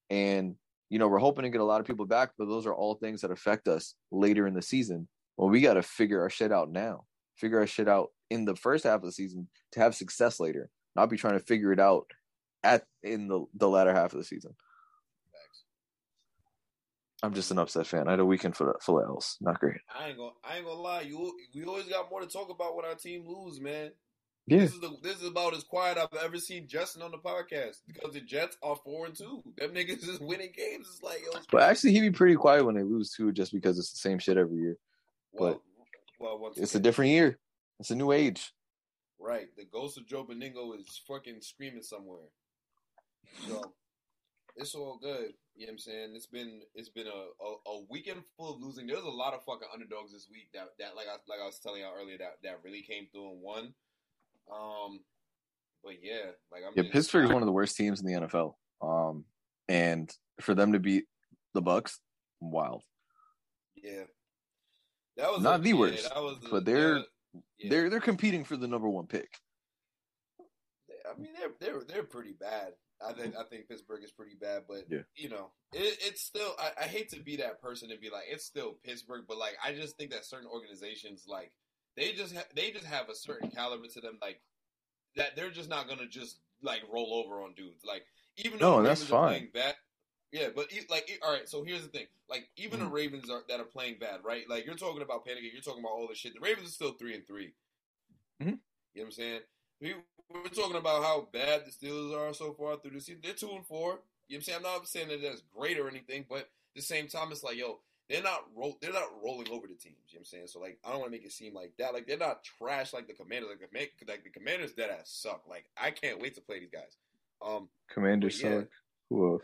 And you know, we're hoping to get a lot of people back, but those are all things that affect us later in the season. Well, we got to figure our shit out now. Figure our shit out in the first half of the season to have success later, not be trying to figure it out at in the the latter half of the season. I'm just an upset fan. I had a weekend for of, full of L's. Not great. I ain't gonna, I ain't gonna lie. You, we always got more to talk about when our team lose, man. Yeah, This is the, this is about as quiet I've ever seen Justin on the podcast because the Jets are four and two. Them niggas is winning games. It's like, yo, it's but actually, he'd be pretty quiet when they lose too, just because it's the same shit every year. Well, well, once It's a different year. It's a new age. Right, the ghost of Joe Benigno is fucking screaming somewhere. So it's all good. You know what I'm saying? It's been it's been a, a, a weekend full of losing. There's a lot of fucking underdogs this week that, that like I like I was telling y'all earlier that, that really came through and won. Um but yeah, like I'm Yeah, just- Pittsburgh is one of the worst teams in the NFL. Um, and for them to beat the Bucks, wild. Yeah. That was Not a- the worst, was a- but they're- yeah. They're they're competing for the number one pick. I mean, they're they're they're pretty bad. I think I think Pittsburgh is pretty bad, but Yeah. you know, it, it's still. I, I hate to be that person and be like, it's still Pittsburgh, but like, I just think that certain organizations, like, they just ha- they just have a certain caliber to them. Like, that they're just not gonna just like roll over on dudes. Like even No, that's fine. bad. Yeah, but like, all right. So here's the thing: like, even the Mhm. Ravens are that are playing bad, right? Like, you're talking about panicking. You're talking about all this shit. The Ravens are still three and 3 Mhm. You know what I'm saying? We, we're talking about how bad the Steelers are so far through the season. They're two and four. You know what I'm saying? I'm not saying that that's great or anything, but at the same time, it's like, yo, they're not roll, they're not rolling over the teams. You know what I'm saying? So like, I don't want to make it seem like that. Like they're not trash like the Commanders. Like the like the Commanders, dead ass suck. Like I can't wait to play these guys. Um, Commanders yeah. suck. Who else?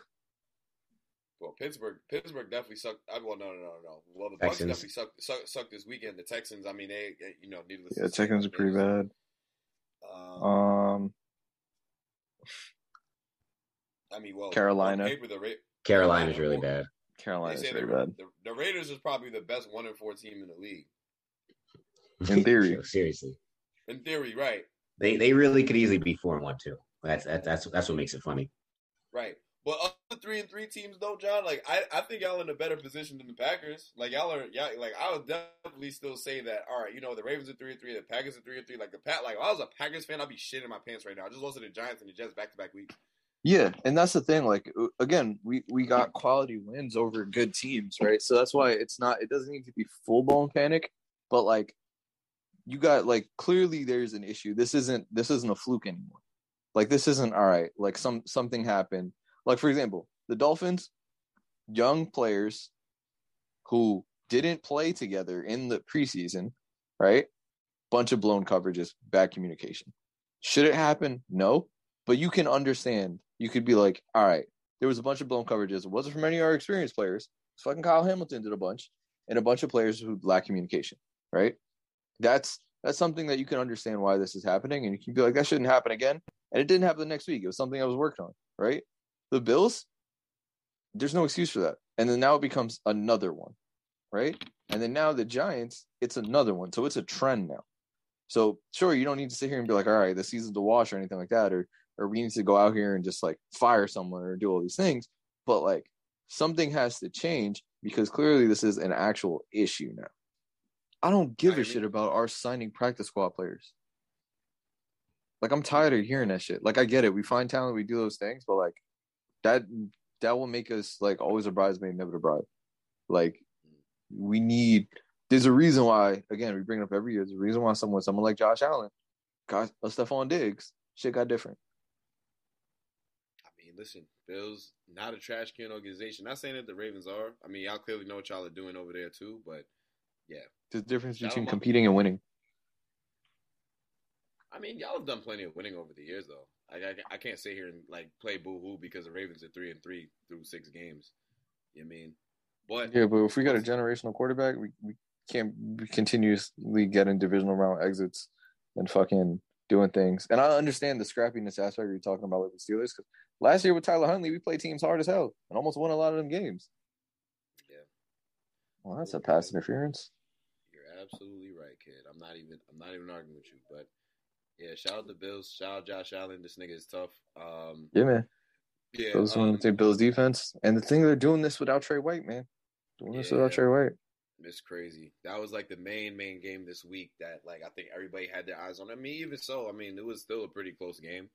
Well, Pittsburgh, Pittsburgh definitely sucked. I, well, no, no, no, no. Well, the Bucks definitely sucked, sucked, sucked this weekend. The Texans, I mean, they, they- you know, needless. Yeah, to say, Texans are pretty just- bad. Um, Um, I mean, well, Carolina. on paper, the Ra- Carolina's really bad. They Carolina's say very the, bad. the, the Raiders is probably the best one and four team in the league. In theory. seriously, In theory, right, they they really could easily be four and one too. That's that's that's that's what makes it funny. right. But other three and three teams, though, John, like I, I think y'all in a better position than the Packers. Like y'all are, y'all, like I would definitely still say that. All right, you know the Ravens are three and three, the Packers are three and three. Like the Pat, like if I was a Packers fan, I'd be shitting my pants right now. I just lost to the Giants and the Jets back to back weeks. Yeah, and that's the thing. Like uh, again, we we got quality wins over good teams, right? So that's why it's not. It doesn't need to be full blown panic, but like you got like clearly there's an issue. This isn't this isn't a fluke anymore. Like this isn't all right. Like some something happened. Like for example, the Dolphins, young players who didn't play together in the preseason, right? Bunch of blown coverages, bad communication. Should it happen? No, but you can understand. You could be like, all right, there was a bunch of blown coverages. It wasn't from any of our experienced players. Fucking Kyle Hamilton did a bunch, and a bunch of players who lack communication. Right? That's that's something that you can understand why this is happening, and you can be like, that shouldn't happen again. And it didn't happen the next week. It was something I was working on. Right? The Bills, there's no excuse for that. And then now it becomes another one. Right? And then now the Giants, it's another one. So it's a trend now. So sure, you don't need to sit here and be like, all right, the season's the wash or anything like that, or or we need to go out here and just like fire someone or do all these things. But like something has to change because clearly this is an actual issue now. I don't give I a mean- shit about our signing practice squad players. Like I'm tired of hearing that shit. Like I get it, we find talent, we do those things, but like that that will make us like always a bridesmaid, never a bride. Like we need. There's a reason why. Again, we bring it up every year. There's a reason why someone, someone like Josh Allen, got a Stefon Diggs, shit got different. I mean, listen, Bills not a trash can organization. Not saying that the Ravens are. I mean, y'all clearly know what y'all are doing over there too. But yeah. There's a difference Shout between competing and winning. I mean, y'all have done plenty of winning over the years, though. Like, I, I can't sit here and like play boo hoo because the Ravens are three and three through six games. You know I mean? But Yeah, but if we got a generational quarterback, we, we can't be continuously getting divisional round exits and fucking doing things. And I understand the scrappiness aspect you're talking about with the Steelers because last year with Tyler Huntley, we played teams hard as hell and almost won a lot of them games. Yeah. Well, that's a pass interference. You're absolutely right, kid. I'm not even I'm not even arguing with you. But yeah, shout out the Bills. Shout out Josh Allen. This nigga is tough. Um, Yeah, man. yeah, Those um, say Bills defense. And the thing they're doing this without Trey White, man. Doing this Yeah. without Trey White. It's crazy. That was like the main main game this week that like I think everybody had their eyes on. I mean, even so, I mean it was still a pretty close game.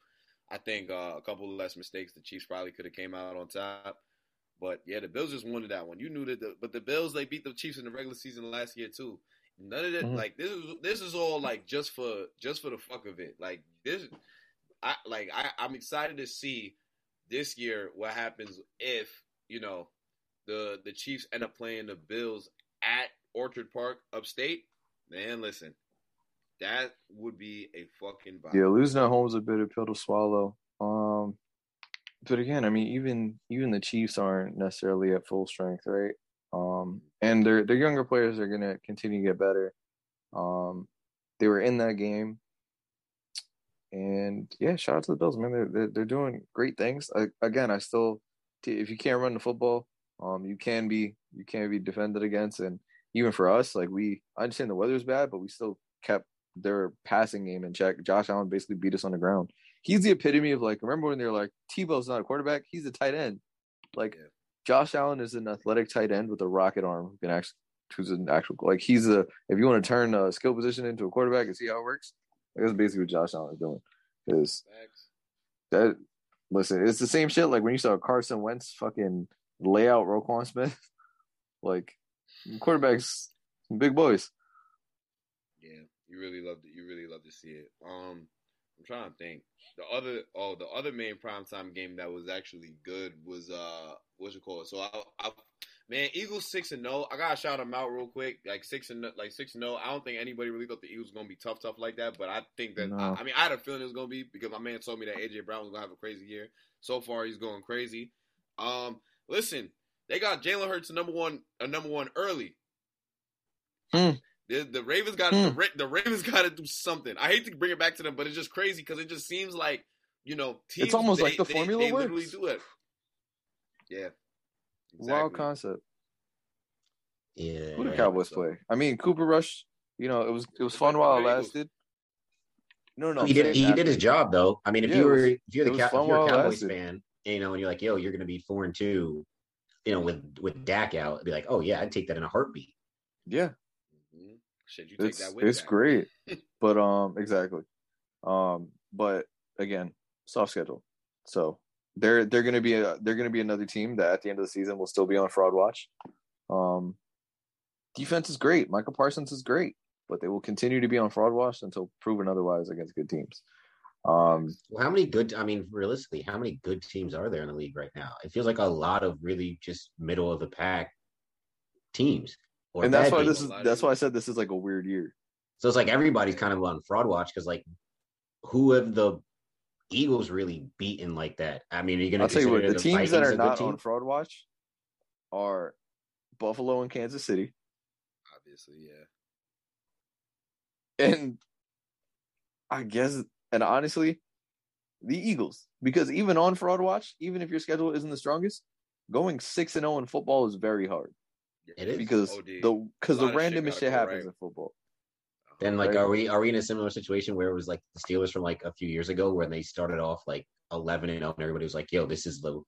I think uh, a couple of less mistakes, the Chiefs probably could have came out on top. But yeah, the Bills just wanted that one. You knew that, the, but the Bills they beat the Chiefs in the regular season last year too. None of that, Mhm. like this is this is all like just for just for the fuck of it. Like this, I like I I'm excited to see this year what happens if you know the the Chiefs end up playing the Bills at Orchard Park upstate. Man, listen, that would be a fucking vibe. Yeah, losing at home is a bit of pill to swallow. Um, but again, I mean, even even the Chiefs aren't necessarily at full strength, right? Um, and their their younger players are gonna continue to get better. Um, they were in that game, and yeah, shout out to the Bills, man. They're they're, they're doing great things. I, again, I still, if you can't run the football, um, you can be you can be defended against, and even for us, like we, I understand the weather's bad, but we still kept their passing game in check. Josh Allen basically beat us on the ground. He's the epitome of like, remember when they're like, Tebow's not a quarterback, he's a tight end. Like, Yeah. Josh Allen is an athletic tight end with a rocket arm who can actually, who's an actual, like, he's a, if you want to turn a skill position into a quarterback and see how it works, like, that's basically what Josh Allen is doing. Is that listen? It's the same shit. Like when you saw Carson Wentz fucking lay out Roquan Smith. Like quarterbacks, big boys. Yeah, you really love it. You really love to see it. Um, I'm trying to think. The other, oh, the other main primetime game that was actually good was uh, what's it called? So I, I man, Eagles six and zero. I gotta shout them out real quick. Like six and like six and zero. I don't think anybody really thought the Eagles was gonna be tough, tough like that. But I think that No. I, I mean I had a feeling it was gonna be because my man told me that AJ Brown was gonna have a crazy year. So far, he's going crazy. Um, listen, they got Jalen Hurts a number one, a number one early. Hmm. The, the Ravens got Hmm. the, the Ravens got to do something. I hate to bring it back to them, but it's just crazy because it just seems like you know teams. almost they- like the they- formula they literally works. do it. Yeah, Wild concept. Yeah. Who do Yeah, Cowboys so- play? I mean, Cooper Rush. You know, it was it was fun while it lasted. No, no, he did. He after- did his job though. I mean, if Yeah, you were if you're the Cow- if you're a Cowboys lasted. fan, you know, and you're like, yo, you're gonna be four and two, you know, with with Dak out, it'd be like, oh yeah, I'd take that in a heartbeat. Yeah, Mhm. Shit, you take it's that with it's that. great. but um, exactly. Um, but again, soft schedule. So they're they're gonna be a, they're gonna be another team that at the end of the season will still be on fraud watch. Um, defense is great. Micah Parsons is great, but they will continue to be on fraud watch until proven otherwise against good teams. Um, Well, how many good? I mean, realistically, how many good teams are there in the league right now? It feels like a lot of really just middle of the pack teams. And that's why teams. this is that's why I said this is like a weird year. So it's like everybody's kind of on fraud watch because like who have the Eagles really beaten like that? I mean, are you gonna I'll tell you what, consider the teams that are not team? on fraud watch are Buffalo and Kansas City. Obviously, yeah. and I guess, and honestly, the Eagles, because even on fraud watch, even if your schedule isn't the strongest, going six and zero in football is very hard It is. because OD. the because the lot of shit shit happens right. in football. Then like Right. are we are we in a similar situation where it was like the Steelers from like a few years ago where they started off like eleven and zero and everybody was like, yo, this is the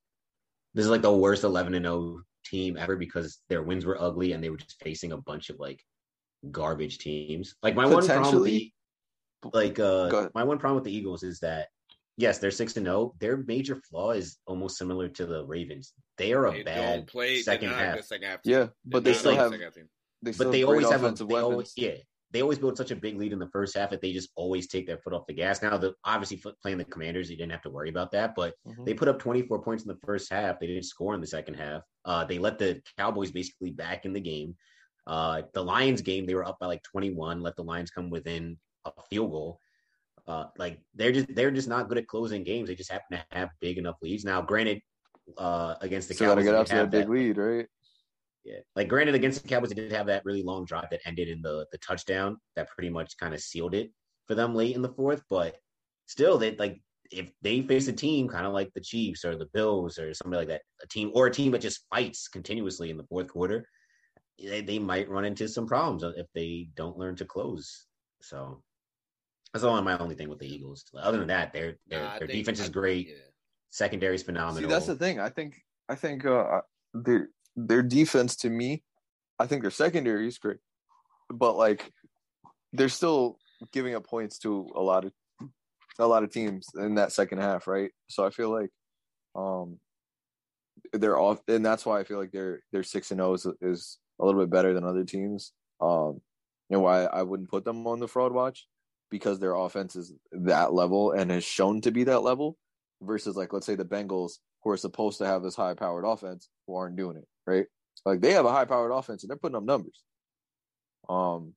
this is like the worst eleven and zero team ever because their wins were ugly and they were just facing a bunch of like garbage teams. Like my one problem with the Potentially. like uh my one problem with the Eagles is that yes, they're six and zero. Their major flaw is almost similar to the Ravens. They are a They bad don't play second half. second half. Yeah, but they They're still not a like- have team. they still but they always have a, offensive they always, yeah they always build such a big lead in the first half that they just always take their foot off the gas. Now the obviously playing the commanders you didn't have to worry about that but Mhm. they put up 24 points in the first half. They didn't score in the second half. Uh, they let the cowboys basically back in the game. Uh, the lions game they were up by like 21 let the lions come within a field goal. Uh, like they're just they're just not good at closing games. They just happen to have big enough leads. Now granted uh, against the Still got to Cowboys, get they out to have that big lead, right? Yeah, like granted, against the Cowboys, they did have that really long drive that ended in the the touchdown that pretty much kind of sealed it for them late in the fourth. But still, they like if they face a team kind of like the Chiefs or the Bills or somebody like that, a team or a team that just fights continuously in the fourth quarter, they, they might run into some problems if they don't learn to close. So that's all my only thing with the Eagles. Other than that, their their, Nah, their think- defense is I- great. yeah. Secondary is phenomenal. See, that's the thing. I think I think uh, their their defense to me, I think their secondary is great, but like they're still giving up points to a lot of a lot of teams in that second half, right? So I feel like um they're off, and that's why I feel like their their six and zero is, is a little bit better than other teams. Um, and why I wouldn't put them on the fraud watch because their offense is that level and has shown to be that level versus like let's say the Bengals who are supposed to have this high powered offense who aren't doing it, right? Like they have a high powered offense and they're putting up numbers. Um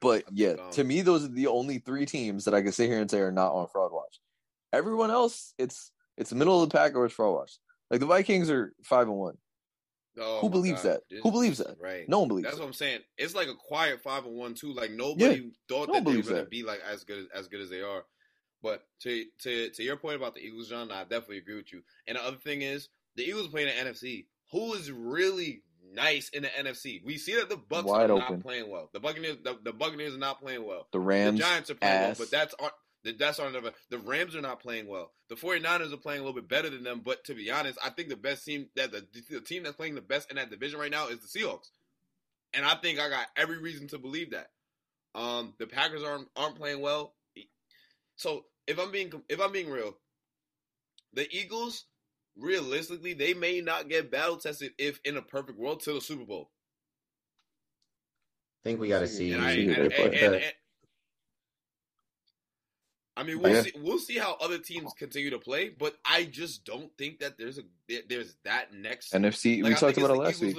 but yeah, to me those are the only three teams that I can sit here and say are not on fraud watch. Everyone else, it's it's middle of the pack or it's fraud watch. Like the Vikings are five and one. Oh Who believes God. that? This- Who believes that? Right. No one believes That's that. what I'm saying. It's like a quiet five and one too. Like nobody thought No that they were gonna that. be like as good as, as good as they are. But to to to your point about the Eagles, John, I definitely agree with you. And the other thing is, the Eagles playing the NFC. Who is really nice in the NFC? We see that the Bucks Wide are open. not playing well. The Buccaneers, the, the Buccaneers are not playing well. The Rams, the Giants are playing ass. well, but that's on the- that's on another. The Rams are not playing well. The 49ers are playing a little bit better than them, but to be honest, I think the best team that the, the team that's playing the best in that division right now is the Seahawks. And I think I got every reason to believe that. Um, the Packers aren't aren't playing well. So if I'm being if I'm being real, the Eagles realistically they may not get battle tested if in a perfect world till the Super Bowl. I think we got to see. And I, and, and- and- and- I mean, we'll Yeah. see. We'll see how other teams continue to play, but I just don't think that there's a there's that next. NFC. like, we I talked about it last week.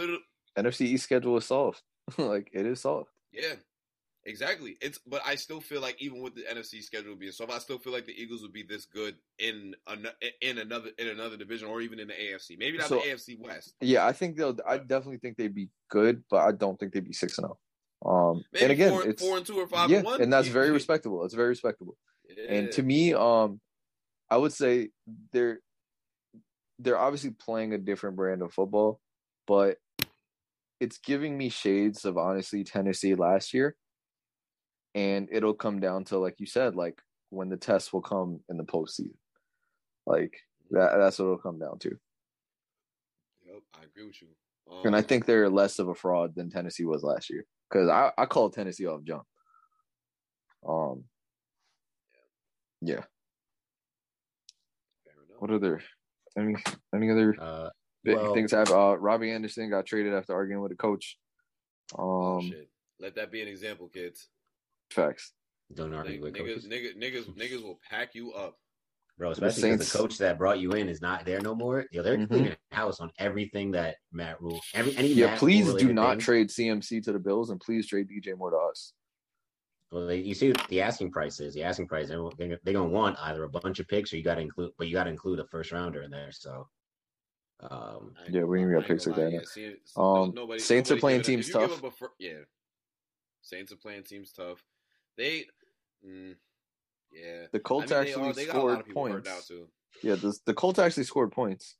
NFC East schedule is soft. like it is soft. Yeah, exactly. It's but I still feel like even with the NFC schedule being soft, I still feel like the Eagles would be this good in an, in another in another division or even in the AFC. Maybe not So- the AFC West. Yeah, I think they'll. I definitely think they'd be good, but I don't think they'd be six and zero. Um, Maybe and again, four, it's four and two or five yeah, and one, and that's very respectable. It's very respectable. And to me, um, I would say they're they're obviously playing a different brand of football, but it's giving me shades of honestly Tennessee last year. And it'll come down to like you said, like when the test will come in the postseason. Like that that's what it'll come down to. Yep, I agree with you. And I Um, think they're less of a fraud than Tennessee was last year. Because I, I called Tennessee off jump. Um yeah. fair enough. What other any any other Uh, big Well- things have uh Robbie Anderson got traded after arguing with a coach. Oh, Um shit. Let that be an example, kids. Facts. don't argue Niggas, with coaches, niggas, niggas, niggas will pack you up. bro. Especially because the coach that brought you in is not there no more. Yo, they're Mhm. cleaning house on everything that Matt Rhule. Every any Yeah, Matt please do Rhule-related not thing. trade CMC to the Bills and please trade DJ Moore to us. Well, they, you see what the asking price is. The asking price they're, they're they're gonna want either a bunch of picks or you got to include, but you got to include a first rounder in there. So, um, Yeah, we ain't lie, got picks gonna like lie, that, yeah, see, Um, nobody- Saints are playing teams if you give tough. fir- yeah, Saints are playing teams tough. They, mm, yeah. The Colts I mean, they actually are- they got a lot of scored points. now too. Yeah, the the Colts actually scored points.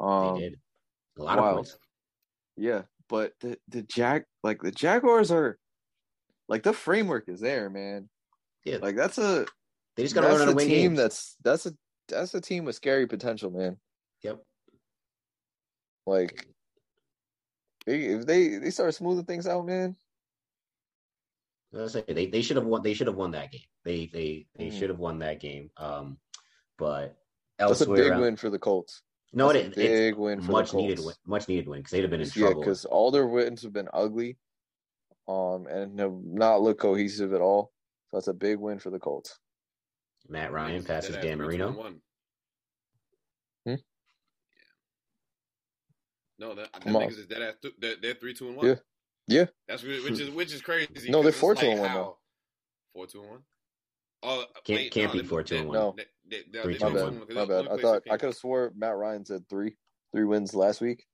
Um they did a lot wow. of points. Yeah, but the the Jag like the Jaguars are like the framework is there, man. Yeah, Like that's a they just got to that's learn how a to win team games. that's that's a that's a team with scary potential, man. Yep. Like they, if they they start smoothing things out, man. Let's say they, they should have won. They should have won that game. They they they Mm. should have won that game. Um, but That's a big around- win for the Colts. No, it That's is. a big win for much the Colts. needed win. Much needed win because they'd have been in Yeah, trouble. because all their wins have been ugly, um, and have not looked cohesive at all. So that's a big win for the Colts. Matt Ryan Niggas passes dead Dan Marino. and one. Hmm? No, that, that Come on. niggas is dead at th- they're, they're three, two, and one. Yeah. Yeah. that's which is which is crazy. No, they're it's four, two, like one how- now. Four, two, one. Oh, Can't- wait, can't no, be they- four, two, and one. No. they- they- they- Three, they two, My bad. one, 'cause My bad. I thought I could have swore Matt Ryan said three, three wins last week.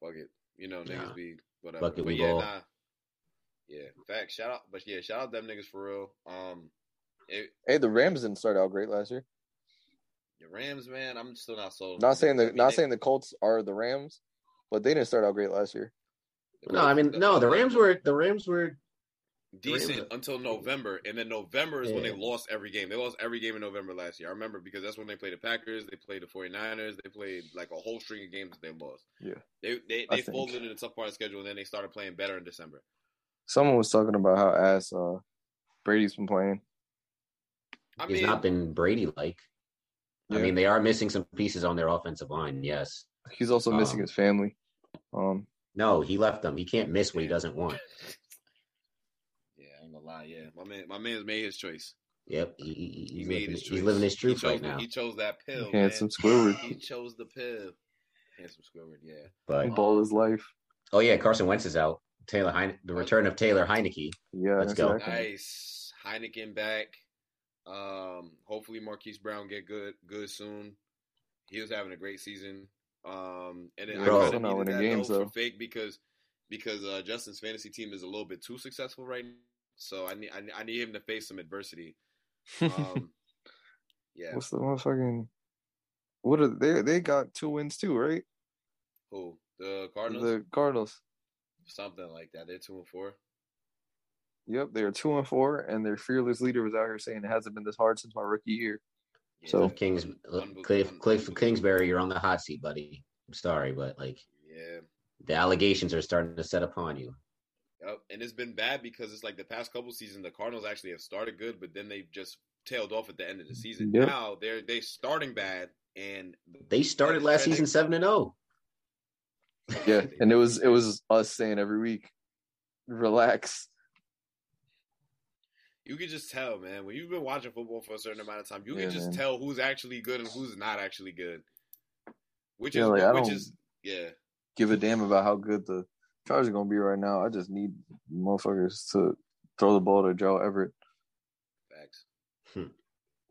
Fuck it. You know, niggas Nah. be whatever. Fuck it, but we yeah, ball. nah. Yeah, fact. Shout out, but yeah, shout out them niggas for real. Um, it, Hey, the Rams didn't start out great last year. the Rams, man, I'm still not sold. on Not saying the I mean, not they- saying the Colts are the Rams, but they didn't start out great last year. No, I mean, no, the Rams were the Rams were decent Rams- until November, and then November is when they lost every game. They lost every game in November last year. I remember because that's when they played the Packers, they played the 49ers, they played like a whole string of games that they lost. Yeah. They they, I they think- folded in the tough part of the schedule, and then they started playing better in December. Someone was talking about how ass uh, Brady's been playing. I he's not been Brady like. I mean, they are missing some pieces on their offensive line. Yes. He's also missing Um, his family. Um, No, he left them. He can't miss what he doesn't want. yeah, I ain't gonna lie. Yeah, my man, my man's made his choice. Yep. He, he- He he's, made living, his he's living his He truth chose right now. He chose that pill. handsome man. Squidward. He chose the pill. Handsome Squidward. Yeah. But Ball his life. oh yeah, Carson Wentz is out. Taylor Heine, the return of Taylor Heinicke. Yeah, Let's go. exactly. Nice. Heineken back. Um, hopefully Marquise Brown get good good soon. He was having a great season. Um, and then Bro. I Still kind not of needed winning that games, though. fake because because uh, Justin's fantasy team is a little bit too successful right now. So I need I, need- I need him to face some adversity. Um, yeah. What's the motherfucking? What are they? They got two wins too, right? Who the Cardinals? The Cardinals. Something like that. They're two and four. Yep, they are two and four, and their fearless leader was out here saying it hasn't been this hard since my rookie year. Yeah, So- Cliff Kings, uh, Cliff, Cliff. Kingsbury, you're on the hot seat, buddy. I'm sorry, but like Yeah. the allegations are starting to set upon you. Yep. And it's been bad because it's like the past couple seasons, the Cardinals actually have started good, but then they've just tailed off at the end of the season. Yep. Now they're they starting bad, and They started last trending- season seven and oh. zero. Yeah, and it was it was us saying every week, relax. You can just tell, man. When you've been watching football for a certain amount of time, you Yeah, can just man. tell who's actually good and who's not actually good. Which Yeah, is like, I which don't- is yeah. Give a damn about how good the Chargers are gonna be right now. I just need motherfuckers to throw the ball to Joe Everett. Facts.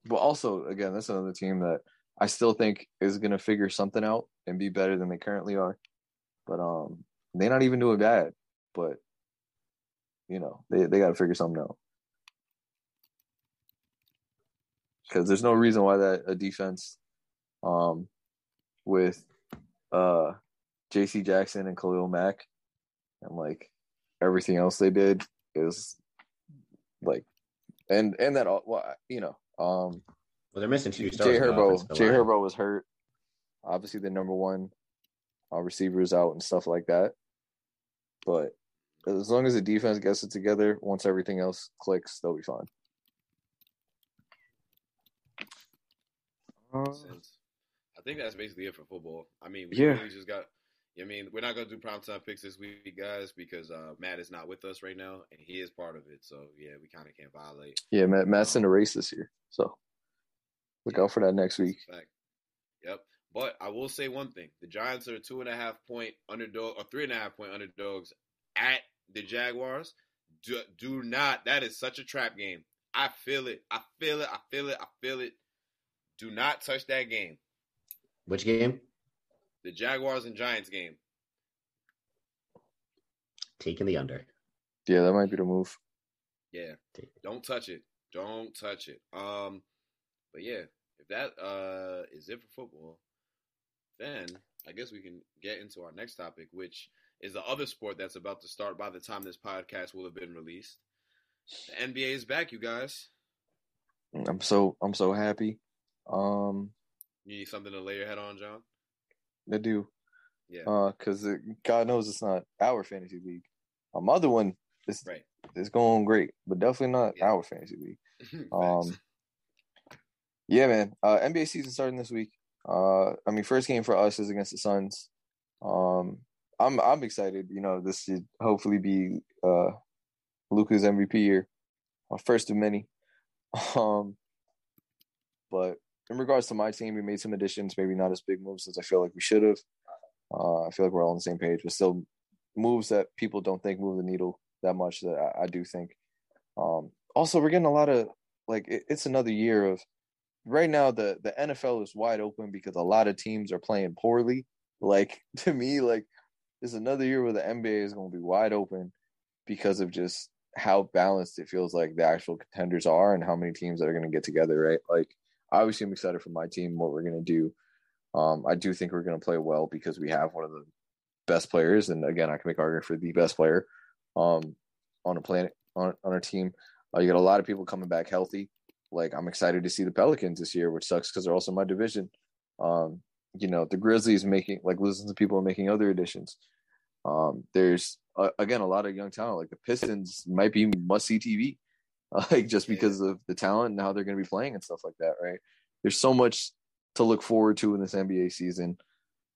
But also, again, that's another team that I still think is gonna figure something out and be better than they currently are. But um, they're not even doing bad. But you know, they they got to figure something out. Because there's no reason why that a defense, um, with uh, J.C. Jackson and Khalil Mack, and like everything else they did is like, and and that all well, you know, um, Well, they're missing two stars. Jay Herbo, Jay. Herbo was hurt. Obviously, the number one uh, receivers out and stuff like that. But as long as the defense gets it together, once everything else clicks, they'll be fine. Sense. I think that's basically it for football. I mean, we Yeah. really just got. I mean, we're not gonna do primetime picks this week, guys, because uh, Matt is not with us right now, and he is part of it. So yeah, we kind of can't violate. yeah, Matt, Matt's in the race this year, so look out for that next week. Yep. But I will say one thing: the Giants are two and a half point underdog or three and a half point underdogs at the Jaguars. Do, do not. That is such a trap game. I feel it. I feel it. I feel it. I feel it. Do not touch that game. Which game? The Jaguars and Giants game. Taking the under. Yeah, that might be the move. Yeah. Don't touch it. Don't touch it. Um, but yeah, if that uh is it for football, then I guess we can get into our next topic, which is the other sport that's about to start by the time this podcast will have been released. The NBA is back, you guys. I'm so I'm so happy. Um, You need something to lay your head on, John? I do. Yeah. Uh, because God knows it's not our fantasy league. Uh, my other one is right. is going great, but definitely not Yeah. our fantasy league. Um, yeah, man. Uh, NBA season starting this week. Uh, I mean, first game for us is against the Suns. Um, I'm I'm excited. You know, this should hopefully be uh Luka's MVP year, uh, first of many. Um, but in regards to my team, we made some additions. Maybe not as big moves as I feel like we should have. Uh, I feel like we're all on the same page, but still moves that people don't think move the needle that much that I, I do think. Um, also, we're getting a lot of like it, it's another year of right now the the NFL is wide open because a lot of teams are playing poorly. Like to me, like it's another year where the NBA is going to be wide open because of just how balanced it feels like the actual contenders are and how many teams that are going to get together. Right, like obviously I'm excited for my team what we're going to do. Um, I do think we're going to play well because we have one of the best players, and again, I can make argument for the best player um, on the planet on on our team. Uh, you got a lot of people coming back healthy. Like I'm excited to see the Pelicans this year, which sucks because they're also my division. Um, you know, the Grizzlies making like losing to people and making other additions. Um, there's uh, again a lot of young talent. Like the Pistons might be must see TV, like just because of the talent and how they're going to be playing and stuff like that. Right? There's so much to look forward to in this NBA season.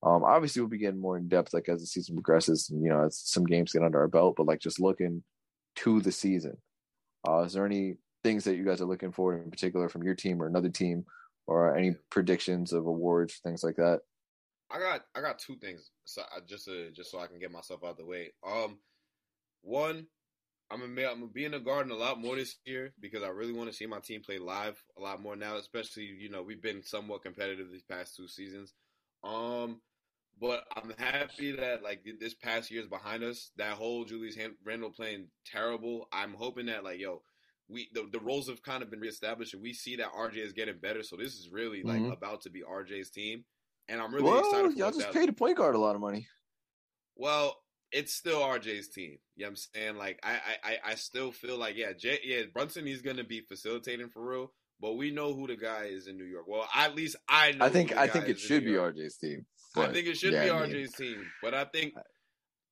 Um, obviously, we'll be getting more in depth like as the season progresses, and you know, as some games get under our belt. But like just looking to the season, uh, is there any things that you guys are looking for in particular from your team or another team, or any predictions of awards, things like that? I got I got two things. So I, just to, just so I can get myself out of the way. Um, one, I'm gonna I'm gonna be in the garden a lot more this year because I really want to see my team play live a lot more now. Especially you know we've been somewhat competitive these past two seasons. Um, but I'm happy that like this past year is behind us. That whole Julius Han- Randle playing terrible. I'm hoping that like yo. We the, the roles have kind of been reestablished, and we see that RJ is getting better. So this is really like Mhm. about to be RJ's team, and I'm really well, excited y'all just paid a point guard a lot of money. well, it's still RJ's team. You know what I'm saying? Like I I, I- still feel like yeah, Jay, yeah, Brunson he's gonna be facilitating for real, but we know who the guy is in New York. Well, at least I know I think I think it should be RJ's team. I think it should yeah, be I mean, RJ's team. But I think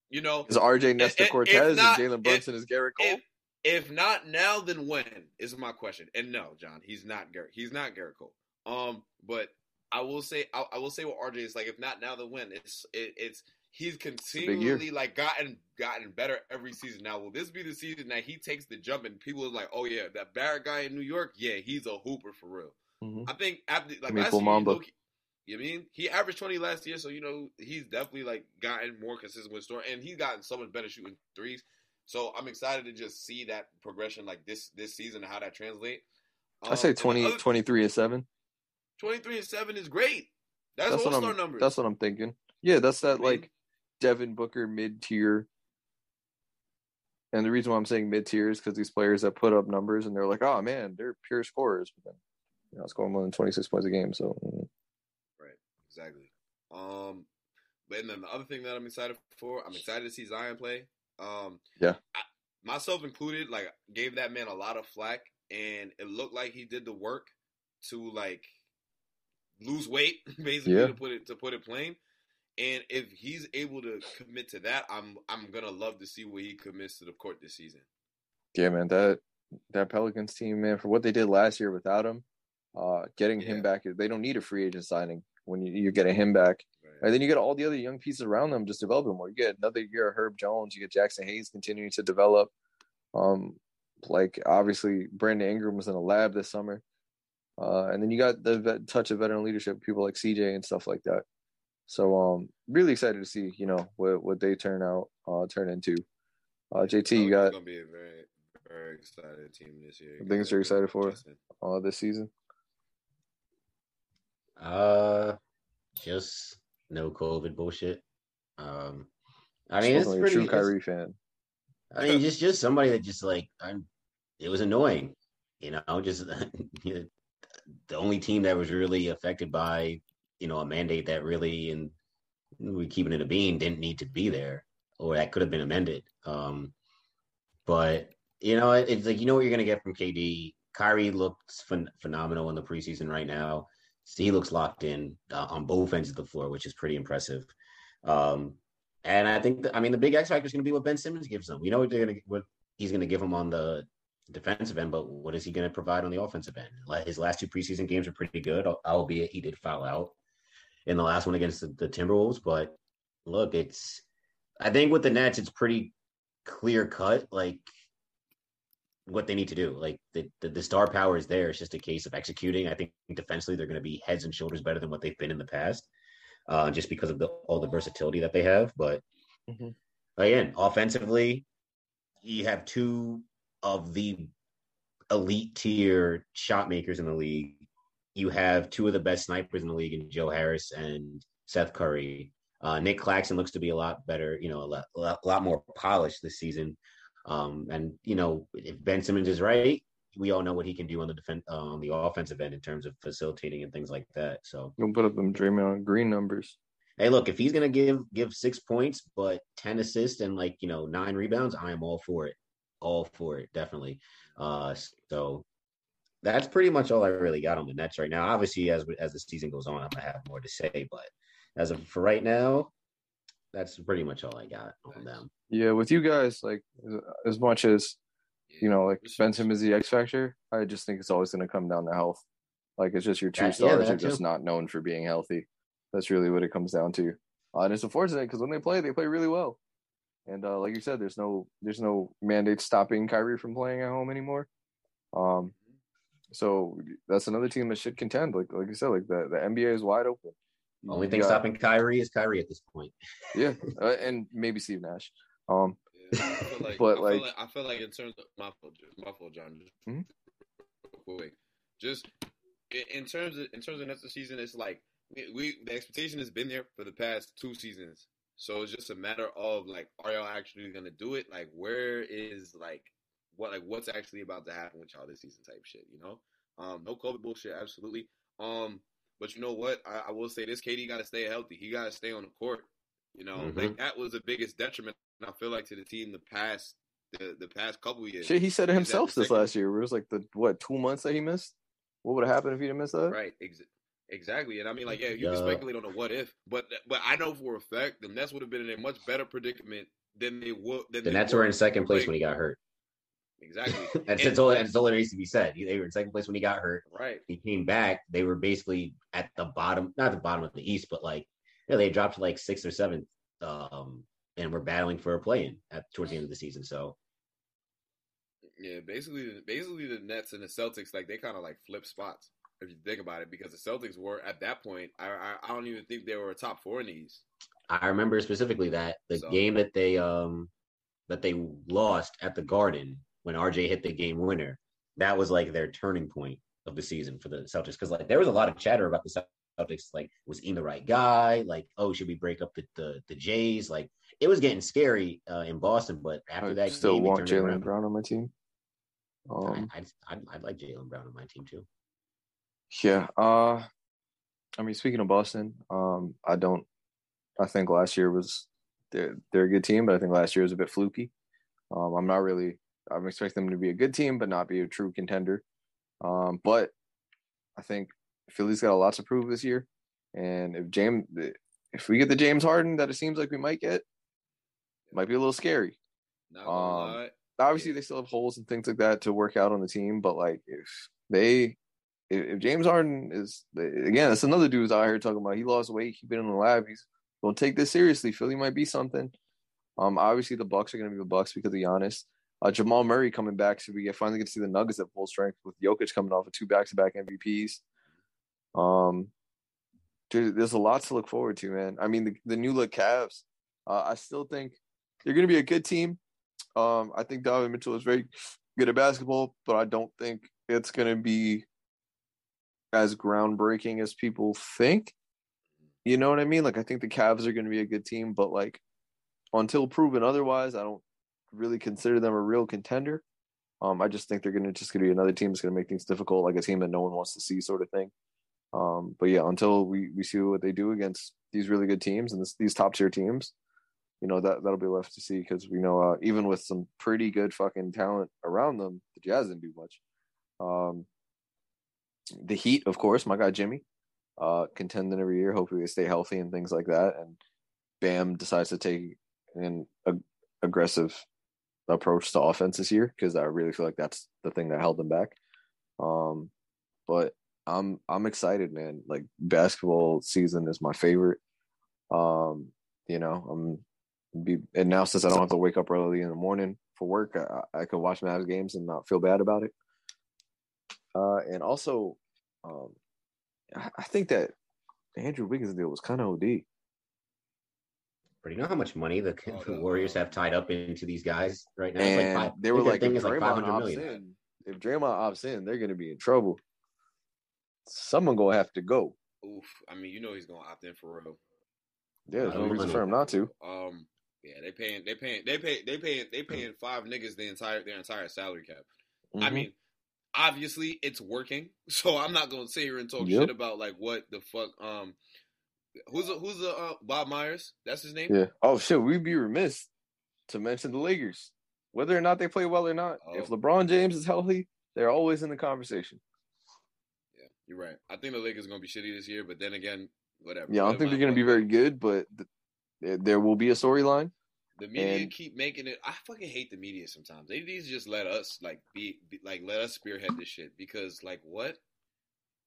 you know Is RJ Nestor if Cortes not- and Jalen Brunson is Gerrit Cole? if If not now, then when is my question. And no, John, he's not Gerrit. He's not Gerrit Cole. Um, but I will say, I, I will say what RJ is like. If not now, then when? It's it, it's he's continually like gotten gotten better every season. Now, will this be the season that he takes the jump and people are like, oh yeah, that Barrett guy in New York, yeah, he's a hooper for real. Mhm. I think after like Maple last year, Mamba. low-key- you mean he averaged twenty last year, so you know he's definitely like gotten more consistent with scoring, and he's gotten so much better shooting threes. So I'm excited to just see that progression like this this season and how that translate. I say Um, and 20, other- 23 and seven. 23 and seven is great. That's, That's all what star I'm. numbers. That's what I'm thinking. Yeah, that's that I mean- like Devin Booker mid tier. And the reason why I'm saying mid tier is because these players that put up numbers and they're like, oh man, they're pure scorers, but then you know, scoring more than 26 points a game. So right, Exactly. Um, but and then the other thing that I'm excited for, I'm excited to see Zion play. Um, Yeah. I, myself included, like gave that man a lot of flack, and it looked like he did the work to like lose weight, basically Yeah. to put it to put it plain. And if he's able to commit to that, I'm I'm gonna love to see what he commits to the court this season. yeah, man, that that Pelicans team, man, for what they did last year without him, uh, getting Yeah. him back, they don't need a free agent signing when you, you're getting him back. And then you get all the other young pieces around them just developing more. You get another year of Herb Jones. You get Jaxson Hayes continuing to develop. Um, like obviously Brandon Ingram was in a lab this summer. Uh, and then you got the vet, touch of veteran leadership, people like CJ and stuff like that. So um, really excited to see you know what what they turn out uh turn into. Uh, JT, you Pelicans got gonna be a very very excited team this year. The things you're excited for? Justin. uh this season. Uh, just no COVID bullshit. Um, I mean, it's pretty. a true it's- Kyrie fan. I mean, just just somebody that just like I'm. It was annoying, you know. Just the only team that was really affected by you know a mandate that really and we keeping it a bean didn't need to be there, or that could have been amended. Um, but you know, it- it's like you know what you're gonna get from KD. Kyrie looks phen- phenomenal in the preseason right now. He looks locked in uh, on both ends of the floor, which is pretty impressive. Um, and I think, I mean, the big X factor is going to be what Ben Simmons gives them. We know what they're going to, what he's going to give them on the defensive end, but what is he going to provide on the offensive end? Like his last two preseason games are pretty good, albeit he did foul out in the last one against the, the Timberwolves. But look, it's, I think with the Nets, it's pretty clear cut, like what they need to do. Like the, the, the star power is there. It's just a case of executing. I think defensively, they're going to be heads and shoulders better than what they've been in the past uh, just because of the, all the versatility that they have. But Mhm. again, offensively, you have two of the elite tier shot makers in the league. You have two of the best snipers in the league in Joe Harris and Seth Curry. Uh, Nic Claxton looks to be a lot better, you know, a lot, a lot, more polished this season. Um, and you know, if Ben Simmons is right, we all know what he can do on the defense, uh, on the offensive end in terms of facilitating and things like that. So Don't put up them Draymond Green numbers. hey, look, if he's gonna give give six points but ten assists and like you know nine rebounds, I am all for it. All for it, definitely. Uh, so that's pretty much all I really got on the Nets right now. Obviously, as as the season goes on, I'm gonna have more to say, but as of for right now, that's pretty much all I got on them. Yeah, with you guys, like as- much as you know, like Ben is the X factor, I just think it's always going to come down to health. Like it's just your two That- yeah, stars are that just too. not known for being healthy. That's really what it comes down to. Uh, and it's unfortunate because when they play, they play really well. And uh, like you said, there's no there's no mandate stopping Kyrie from playing at home anymore. Um, so that's another team that should contend. Like like you said, like the, the NBA is wide open. Only You thing got- stopping Kyrie is Kyrie at this point. yeah, uh, and maybe Steve Nash. Um, Yeah, I like, But, I like- like I feel like in terms of my fault, my fault, John. Just Mhm. real quick, just in, in terms of in terms of next season, it's like we, we the expectation has been there for the past two seasons. So it's just a matter of like, are y'all actually gonna do it? Like, where is like what like what's actually about to happen with y'all this season type shit? You know, um, no COVID bullshit, absolutely. Um, but you know what? I, I will say this: KD got to stay healthy. He got to stay on the court. You know, Mhm. like that was the biggest detriment I feel like to the team the past the, the past couple years. Shit, he said it Is that himself the this second- last year. It was like the what two months that he missed. What would have happened if he didn't miss that? Right, ex- exactly. And I mean, like, yeah, you can speculate on a what if, but but I know for a fact the Nets would have been in a much better predicament than they would. Than The they Nets were in second place Like, when he got hurt. Exactly. and that's all. That's all there needs to be said. They were in second place when he got hurt. Right. He came back. They were basically at the bottom, not the bottom of the East, but like, you know, they dropped to like sixth or seventh, um, and we're battling for a play-in at towards the end of the season. So Yeah, basically, basically the Nets and the Celtics, like they kind of like flip spots if you think about it, because the Celtics were at that point. I, I I don't even think they were a top four in the East. I remember specifically that the So- game that they um that they lost at the Garden when RJ hit the game winner, that was like their turning point of the season for the Celtics because like there was a lot of chatter about the Celtics like was Ian the right guy like oh should we break up the the, the Jays like it was getting scary uh, in Boston but after I that still game, want Jaylen. Brown on my team. Um, I, I, I'd, I'd like Jaylen Brown on my team too. Yeah. Uh I mean speaking of Boston, um I don't I think last year was they're they're a good team, but I think last year was a bit fluky. Um I'm not really I'm expecting them to be a good team but not be a true contender. Um but I think Philly's got a lot to prove this year. And if James if we get the James Harden that it seems like we might get, might be a little scary. Not Um, obviously they still have holes and things like that to work out on the team, but like if they if, James Harden is again, it's another dude's out here talking about he lost weight, he's been in the lab, he's gonna take this seriously. Philly might be something. Um, obviously the Bucks are gonna be the Bucks because of Giannis. Uh, Jamal Murray coming back, so we get finally get to see the Nuggets at full strength with Jokic coming off of two back to back MVPs. Um, dude, there's a lot to look forward to, man. I mean, the, the new look Cavs, uh, I still think they're going to be a good team. Um, I think Donovan Mitchell is very good at basketball, but I don't think it's going to be as groundbreaking as people think. You know what I mean? Like, I think the Cavs are going to be a good team, but like, until proven otherwise, I don't really consider them a real contender. Um, I just think they're going to just going to be another team that's going to make things difficult, like a team that no one wants to see, sort of thing. Um, but yeah, until we, we see what they do against these really good teams and this, these top tier teams, you know that that'll be left to see because we know uh, even with some pretty good fucking talent around them, the Jazz didn't do much. Um, the Heat, of course, my guy Jimmy, uh, contending every year. Hopefully they stay healthy and things like that. And Bam decides to take an ag- aggressive approach to offense this year because I really feel like that's the thing that held them back. Um, but I'm I'm excited, man. Like basketball season is my favorite. Um, you know, I'm be and now since I don't have to wake up early in the morning for work, I, I could watch Mavs games and not feel bad about it. Uh, and also, um, I, I think that Andrew Wiggins deal was kind of OD. But you know how much money the, Oh, the the, Warriors have tied up into these guys right now? It's And like five, they were like, thing if is like Draymond five hundred opts million. in, if Draymond opts in, they're gonna be in trouble. Someone gonna have to go. Oof. I mean, you know he's gonna opt in for real. Yeah, there's no reason for him not to. Um. Yeah, they paying. They paying. They pay. They paying. They paying five niggas the entire their entire salary cap. I Mhm. mean, obviously it's working. So I'm not gonna sit here and talk Yep. shit about like what the fuck. Um, who's the, who's the uh, Bob Myers? That's his name. yeah. Oh shit, we'd be remiss to mention the Lakers. Whether or not they play well or not, if Oh. LeBron James is healthy, they're always in the conversation. Yeah, you're right. I think the Lakers are gonna be shitty this year, but then again, whatever. Yeah, I don't think they're gonna be very good, but th- there- there will be a storyline. The media And- keep making it. I fucking hate the media sometimes. They need to just let us like be, be like let us spearhead this shit because like what?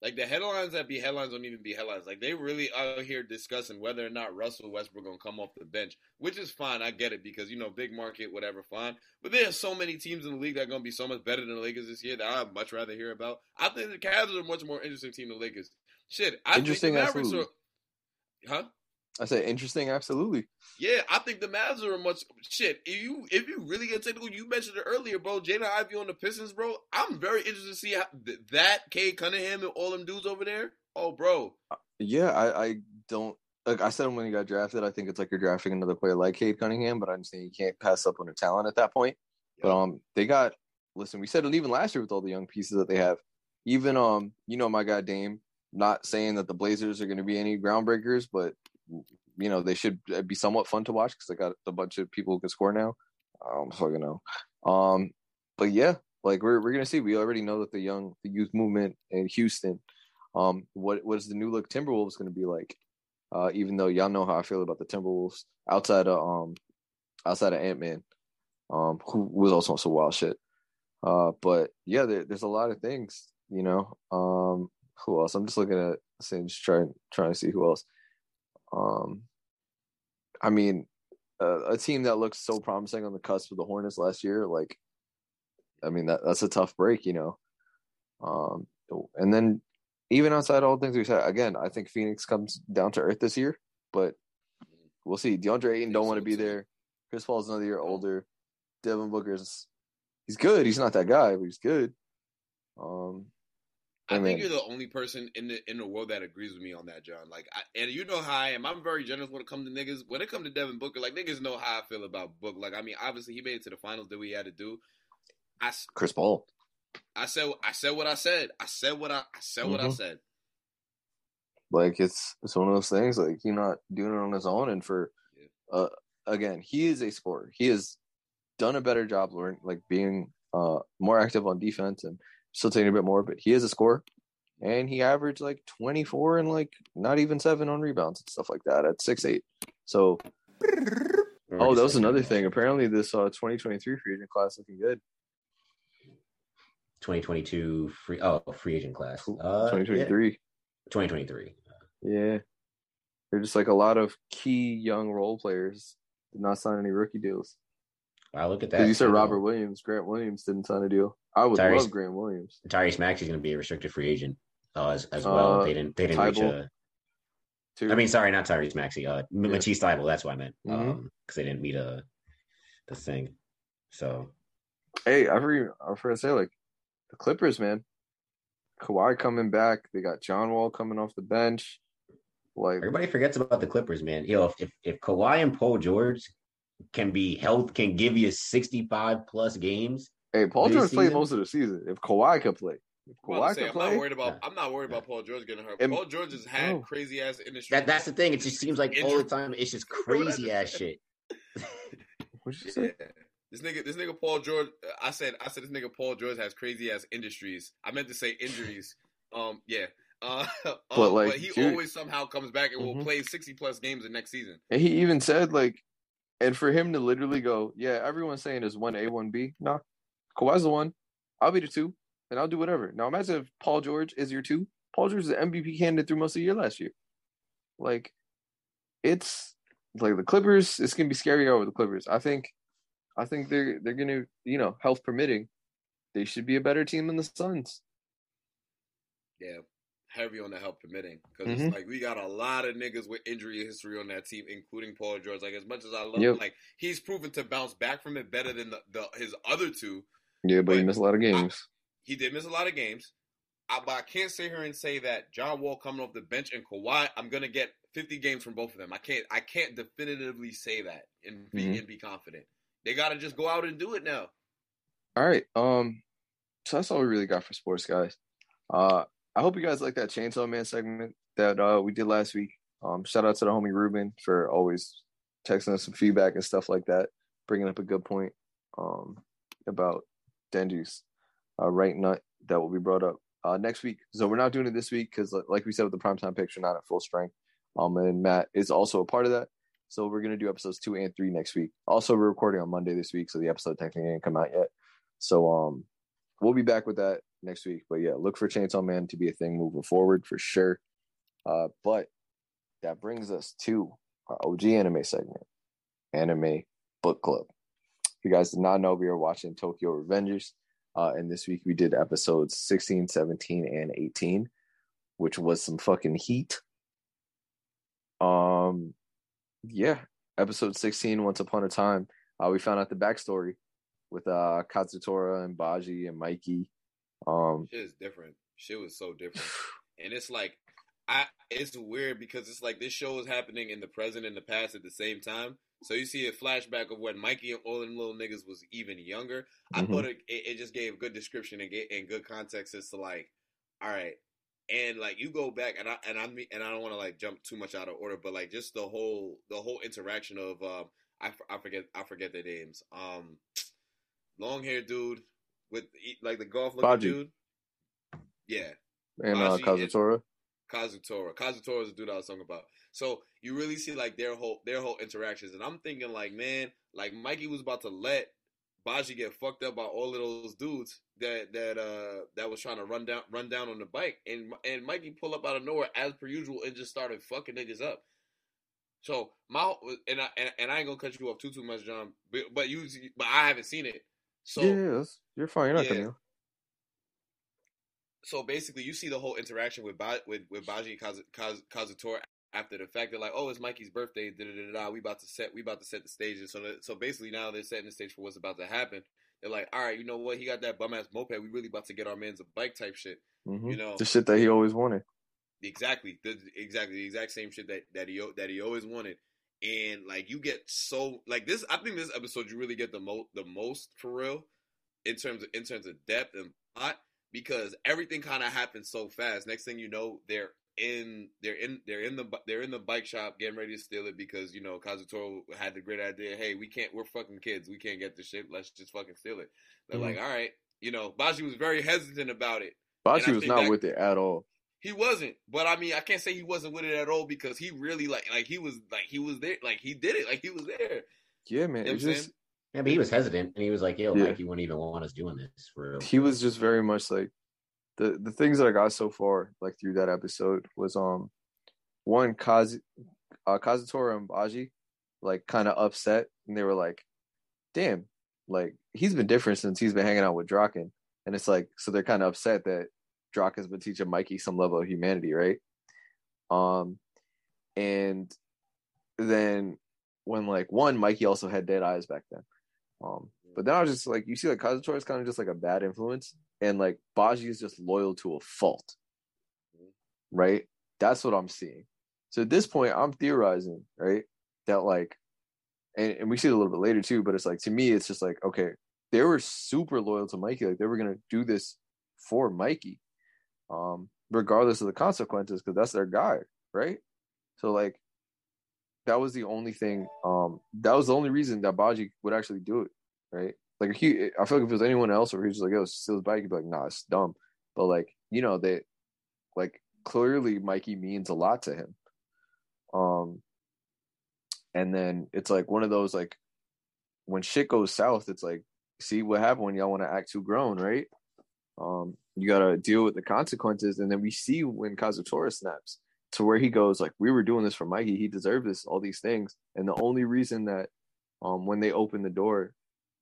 Like the headlines that be headlines don't even be headlines. Like they really out here discussing whether or not Russell Westbrook gonna come off the bench, which is fine. I get it because you know big market, whatever, fine. But there are so many teams in the league that are gonna be so much better than the Lakers this year that I'd much rather hear about. I think the Cavs are a much more interesting team than the Lakers. Shit, I Interesting, think the Mavericks are. Huh? I said interesting, absolutely. Yeah, I think the Mavs are a much shit. If you if you really get technical, you mentioned it earlier, bro. Jaden Ivey on the Pistons, bro. I'm very interested to see how th- that Cade Cunningham and all them dudes over there. Oh, bro. Yeah, I, I don't like I said when he got drafted, I think it's like you're drafting another player like Cade Cunningham, but I'm saying you can't pass up on the talent at that point. But um they got listen, we said it even last year with all the young pieces that they have. Even um, you know, my guy Dame, not saying that the Blazers are gonna be any groundbreakers, but you know, they should be somewhat fun to watch because they got a bunch of people who can score now. I don't fucking know. Um, but yeah, like we're we're gonna see. We already know that the young the youth movement in Houston, um, what what is the new look Timberwolves gonna be like? Uh, even though y'all know how I feel about the Timberwolves outside of um outside of Ant Man, um, who was also on some wild shit. Uh, but yeah, there, there's a lot of things, you know. Um, who else? I'm just looking at just trying trying to see who else. Um, I mean, uh, a team that looks so promising on the cusp of the Hornets last year, like, I mean that that's a tough break, you know. Um, and then even outside all the things we said, again, I think Phoenix comes down to earth this year, but we'll see. DeAndre Ayton don't want to be there. Chris Paul's another year older. Devin Booker's he's good. He's not that guy, but he's good. Um, I think you're the only person in the in the world that agrees with me on that, John. Like, I, and you know how I am. I'm very generous when it comes to niggas. When it comes to Devin Booker, like niggas know how I feel about Book. Like, I mean, obviously he made it to the finals. That we had to do. I Chris Paul. I said. I said what I said. I said what I. I said mm-hmm. what I mm-hmm. said. Like it's it's one of those things. Like he's not doing it on his own, and for yeah. uh again, he is a scorer. He has done a better job, learning like being uh more active on defense and still taking a bit more, but he is a scorer. And he averaged like 24 and like not even seven on rebounds and stuff like that at six eight. So, oh, that was another thing. Apparently, this uh 2023 free agent class looking good. 2022 free oh free agent class. Uh, 2023. Yeah. 2023. Yeah, they're just like a lot of key young role players did not sign any rookie deals. Wow, look at that. You said Robert Williams, Grant Williams didn't sign a deal. I would Tyrese, love Grant Williams. Tyrese Maxey is going to be a restricted free agent uh, as, as well. Uh, they didn't. They didn't reach a. Two. I mean, sorry, not Tyrese Maxey. Uh, yeah. Matisse Thybulle. That's what I meant. Because mm-hmm. um, they didn't meet a the thing. So. Hey, I forgot. I forgot to say like the Clippers, man. Kawhi coming back. They got John Wall coming off the bench. Like everybody forgets about the Clippers, man. You know, if if, if Kawhi and Paul George can be health can give you sixty five plus games. Hey, Paul George played most of the season. If Kawhi could play, if Kawhi say, could I'm play, not worried about. I'm not worried about Paul George getting hurt. And, Paul George has had oh. crazy ass industry. That, that's the thing. It just seems like all the time it's just crazy ass shit. What'd you say? Yeah. This nigga, this nigga Paul George. I said, I said this nigga Paul George has crazy ass industries. I meant to say injuries. Um, yeah. Uh, but, um, like, but he dude, always somehow comes back and mm-hmm. will play sixty plus games the next season. And he even said like, and for him to literally go, yeah, everyone's saying is one A, one B. Nah, Kawhi's the one. I'll be the two, and I'll do whatever. Now imagine if Paul George is your two. Paul George is the MVP candidate through most of the year last year. Like, it's like the Clippers. It's gonna be scary over the Clippers. I think, I think they're they're gonna you know health permitting, they should be a better team than the Suns. Yeah, heavy on the help permitting because mm-hmm. it's like we got a lot of niggas with injury history on that team, including Paul George. Like as much as I love yep. him, like he's proven to bounce back from it better than the, the his other two. Yeah, but, but, he missed a lot of games. I, he did miss a lot of games. I, but I can't sit here and say that John Wall coming off the bench and Kawhi, I'm gonna get 50 games from both of them. I can't. I can't definitively say that and be mm-hmm. and be confident. They got to just go out and do it now. All right. Um. So that's all we really got for sports, guys. Uh, I hope you guys like that Chainsaw Man segment that uh, we did last week. Um, shout out to the homie Ruben for always texting us some feedback and stuff like that, bringing up a good point um, about Denji's uh, right nut that will be brought up uh, next week. So we're not doing it this week because, like we said with the primetime picture, not at full strength. Um, and Matt is also a part of that. So we're gonna do episodes two and three next week. Also, we're recording on Monday this week, so the episode technically didn't come out yet. So um, we'll be back with that next week. But yeah, look for Chainsaw Man to be a thing moving forward for sure. Uh, but that brings us to our OG anime segment, Anime Book Club. If you guys did not know, we are watching Tokyo Revengers. Uh, and this week we did episodes 16, 17, and 18, which was some fucking heat. Um, yeah, episode 16, Once Upon a Time, uh, we found out the backstory with uh Kazutora and Baji and Mikey. Um shit is different. Shit was so different. and it's like I it's weird because it's like this show is happening in the present and the past at the same time. So you see a flashback of when Mikey and all them little niggas was even younger. I mm-hmm. thought it, it, just gave good description and, get, and good context as to like, all right, and like you go back and I and I and I don't want to like jump too much out of order, but like just the whole the whole interaction of um I, I forget I forget their names um long hair dude with like the golf looking dude. Yeah. And uh, Kazutora. Kazutora. Kazutora is the dude I was talking about. So you really see like their whole their whole interactions, and I'm thinking like, man, like Mikey was about to let Baji get fucked up by all of those dudes that that uh that was trying to run down run down on the bike, and and Mikey pull up out of nowhere as per usual and just started fucking niggas up. So my and I and, and I ain't gonna cut you off too too much, John. But, but you but I haven't seen it. So yeah, you're fine. You're not Yeah. off. so basically, you see the whole interaction with ba- with with Baji Kaz- Kaz- Kazutora after the fact. They're like, "Oh, it's Mikey's birthday." Da da da. We about to set. We about to set the stage. And so that, so basically, now they're setting the stage for what's about to happen. They're like, "All right, you know what? He got that bum ass moped. We really about to get our man's a bike type shit." Mhm. You know, the shit that he always wanted. exactly, the, exactly the exact same shit that that he that he always wanted. And like you get so like this, I think this episode you really get the most the most for real in terms of in terms of depth and plot because everything kind of happens so fast. Next thing you know, they're in they're in they're in the they're in the bike shop getting ready to steal it because you know Kazuto had the great idea. Hey, we can't. We're fucking kids. We can't get this shit. Let's just fucking steal it. They're Mhm. like, all right. You know, Baji was very hesitant about it. Baji I was not that- with it at all. He wasn't, but I mean, I can't say he wasn't with it at all because he really like, like he was, like he was there, like he did it, like he was there. Yeah, man. You know I'm just? Yeah, but he was hesitant, and he was like, "Yo, Yeah. Mikey wouldn't even want us doing this for real." he was just very much like the the things that I got so far, like through that episode, was um one Kaz uh, Kazutora and Baji like kind of upset, and they were like, "Damn, like he's been different since he's been hanging out with Draken," and it's like so they're kind of upset that Draken's been teaching Mikey some level of humanity, right? Um, and then when like one Mikey also had dead eyes back then, um, but then I was just like, you see, like Kazutora is kind of just like a bad influence, and like Baji is just loyal to a fault, right? That's what I'm seeing. So at this point, I'm theorizing, right, that like, and, and we see it a little bit later too, but it's like to me, it's just like, okay, they were super loyal to Mikey, like they were gonna do this for Mikey, um, regardless of the consequences, because that's their guy, right? So like, that was the only thing, um, that was the only reason that Baji would actually do it right? Like he, I feel like if it was anyone else, or he was like, "Yo, steal bike," he'd be like, "Nah, it's dumb." But like, you know, they, like, clearly Mikey means a lot to him. Um, and then it's like one of those like, when shit goes south, it's like, see what happened when y'all want to act too grown, right? Um, you gotta deal with the consequences, and then we see when Kazutora snaps to where he goes like, "We were doing this for Mikey. He deserved this. All these things." And the only reason that, um, when they opened the door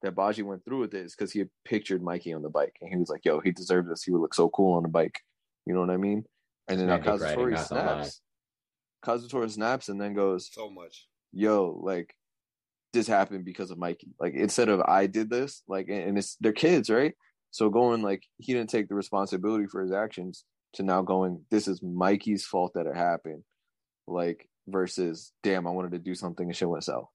that Baji went through with it is because he had pictured Mikey on the bike and he was like, yo, he deserved this. He would look so cool on the bike. You know what I mean? And then now Magic riding, Kazutori not snaps. Kazutora snaps and then goes, So much. yo, like this happened because of Mikey. Like instead of I did this, like and and it's they're kids, right? So going like he didn't take the responsibility for his actions to now going, this is Mikey's fault that it happened. Like versus damn, I wanted to do something and shit went south.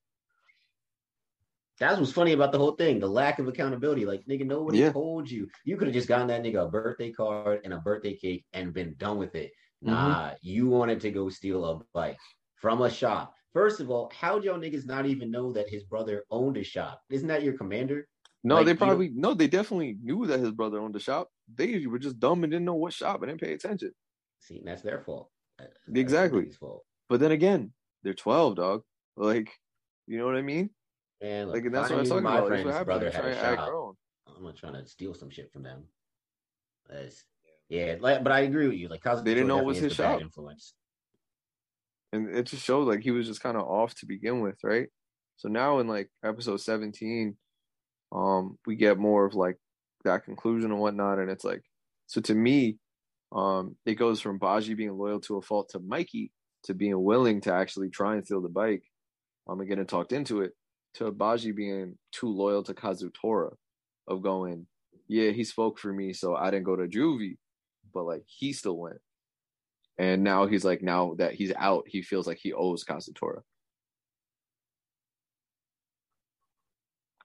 That's what's funny about the whole thing, the lack of accountability. Like, nigga, nobody Yeah. told you. You could have just gotten that nigga a birthday card and a birthday cake and been done with it. Mm-hmm. Nah, you wanted to go steal a bike from a shop. First of all, how'd y'all niggas not even know that his brother owned a shop? Isn't that your commander? No, Like, they you- probably no, they definitely knew that his brother owned the shop. They were just dumb and didn't know what shop and didn't pay attention. See, that's their fault. That's Exactly. fault. But then again, they're twelve, dog. Like, you know what I mean? Look, Like, and that's what I'm talking my about. That's what brother had a trying to act shop. I'm not trying to steal some shit from them. That's, yeah, like, but I agree with you. Like, Kazuto They didn't know it was his is the bad shop. Influence. and it just showed like he was just kind of off to begin with, right? So now in like episode 17, um, we get more of like that conclusion and whatnot, and it's like, so to me, um, it goes from Baji being loyal to a fault to Mikey to being willing to actually try and steal the bike, um, and getting talked into it, to Baji being too loyal to Kazutora, of going, yeah, he spoke for me, so I didn't go to juvie, but like he still went. And now he's like, now that he's out, he feels like he owes Kazutora.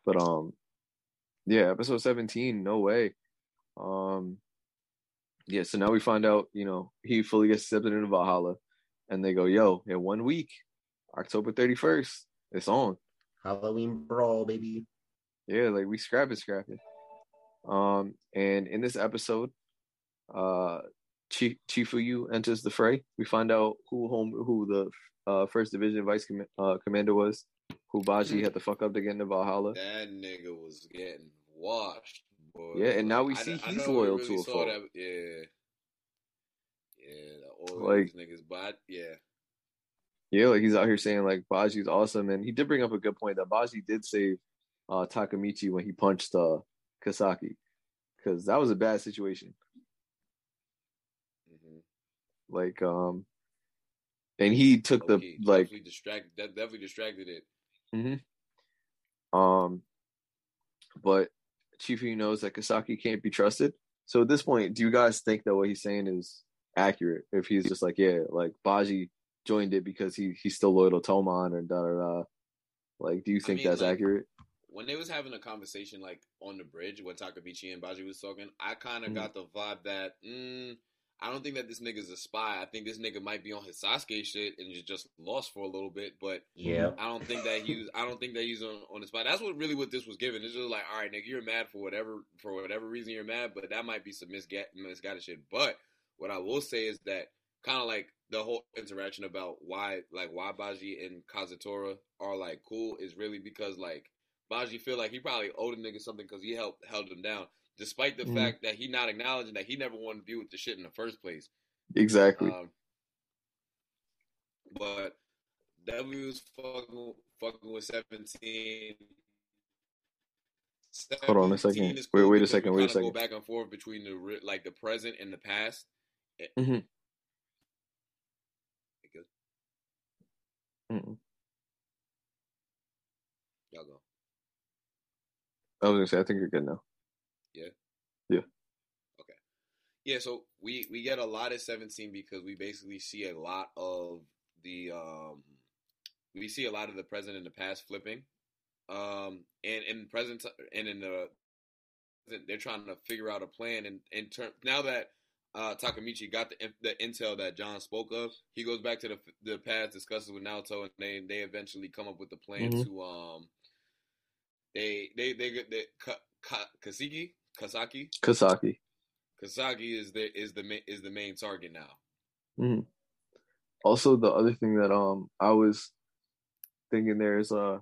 But um, yeah, episode seventeen, no way. Um, yeah, so now we find out, you know, he fully gets accepted into Valhalla, and they go, yo, in one week, October thirty first, it's on. Halloween brawl, baby. Yeah, like we scrap it, scrap it. Um, and in this episode, uh, Chi- Chifuyu enters the fray. We find out who home who the uh, first division vice com- uh, commander was. Who Baji had to fuck up to get into Valhalla. That nigga was getting washed, boy. Yeah, and now we see I he's we loyal really to a fault. that- yeah, yeah, all Like- niggas, but yeah, Yeah, like he's out here saying like Baji's awesome, and he did bring up a good point that Baji did save uh, Takamichi when he punched uh, Kasaki, because that was a bad situation. hmm Like, um, and he took the Okay, like definitely distracted. That definitely distracted it. Um, but Chifu knows that Kasaki can't be trusted. So at this point, do you guys think that what he's saying is accurate? If he's just like, yeah, like Baji joined it because he he's still loyal to Toman or da da da. Like, do you think mean, that's like, accurate? When they was having a conversation like on the bridge when Takabichi and Baji was talking, I kind of Mhm. got the vibe that mm, I don't think that this nigga's a spy. I think this nigga might be on his Sasuke shit and just lost for a little bit, but Yeah. I don't think that he's. I don't think that he's on, on the spot. That's what really what this was given. It's just like, all right, nigga, you're mad for whatever for whatever reason you're mad, but that might be some misguided, misguided shit. But what I will say is that kind of like the whole interaction about why like why Baji and Kazutora are like cool is really because like Baji feel like he probably owed a nigga something because he helped held him down, despite the Mhm. fact that he not acknowledging that he never wanted to deal with the shit in the first place. Exactly. Um, but W was fucking, fucking with 17. Hold on a 17 second. Wait, wait a second, wait a second. Go back and forth between the like the present and the past. Mhm. Mm-mm. y'all go. I was gonna say, I think you're good now. Yeah, so we we get a lot at 17 because we basically see a lot of the um we see a lot of the present and the past flipping. Um and in present and in the present they're trying to figure out a plan and in turn now that uh Takamichi got the the intel that John spoke of, he goes back to the the past, discusses with Naoto and they they eventually come up with the plan Mhm. to um they they they get the Ka, Ka, Kasiki Kasaki Kasaki. Kasagi is the is the ma- is the main target now. hmm Also, the other thing that um I was thinking there is uh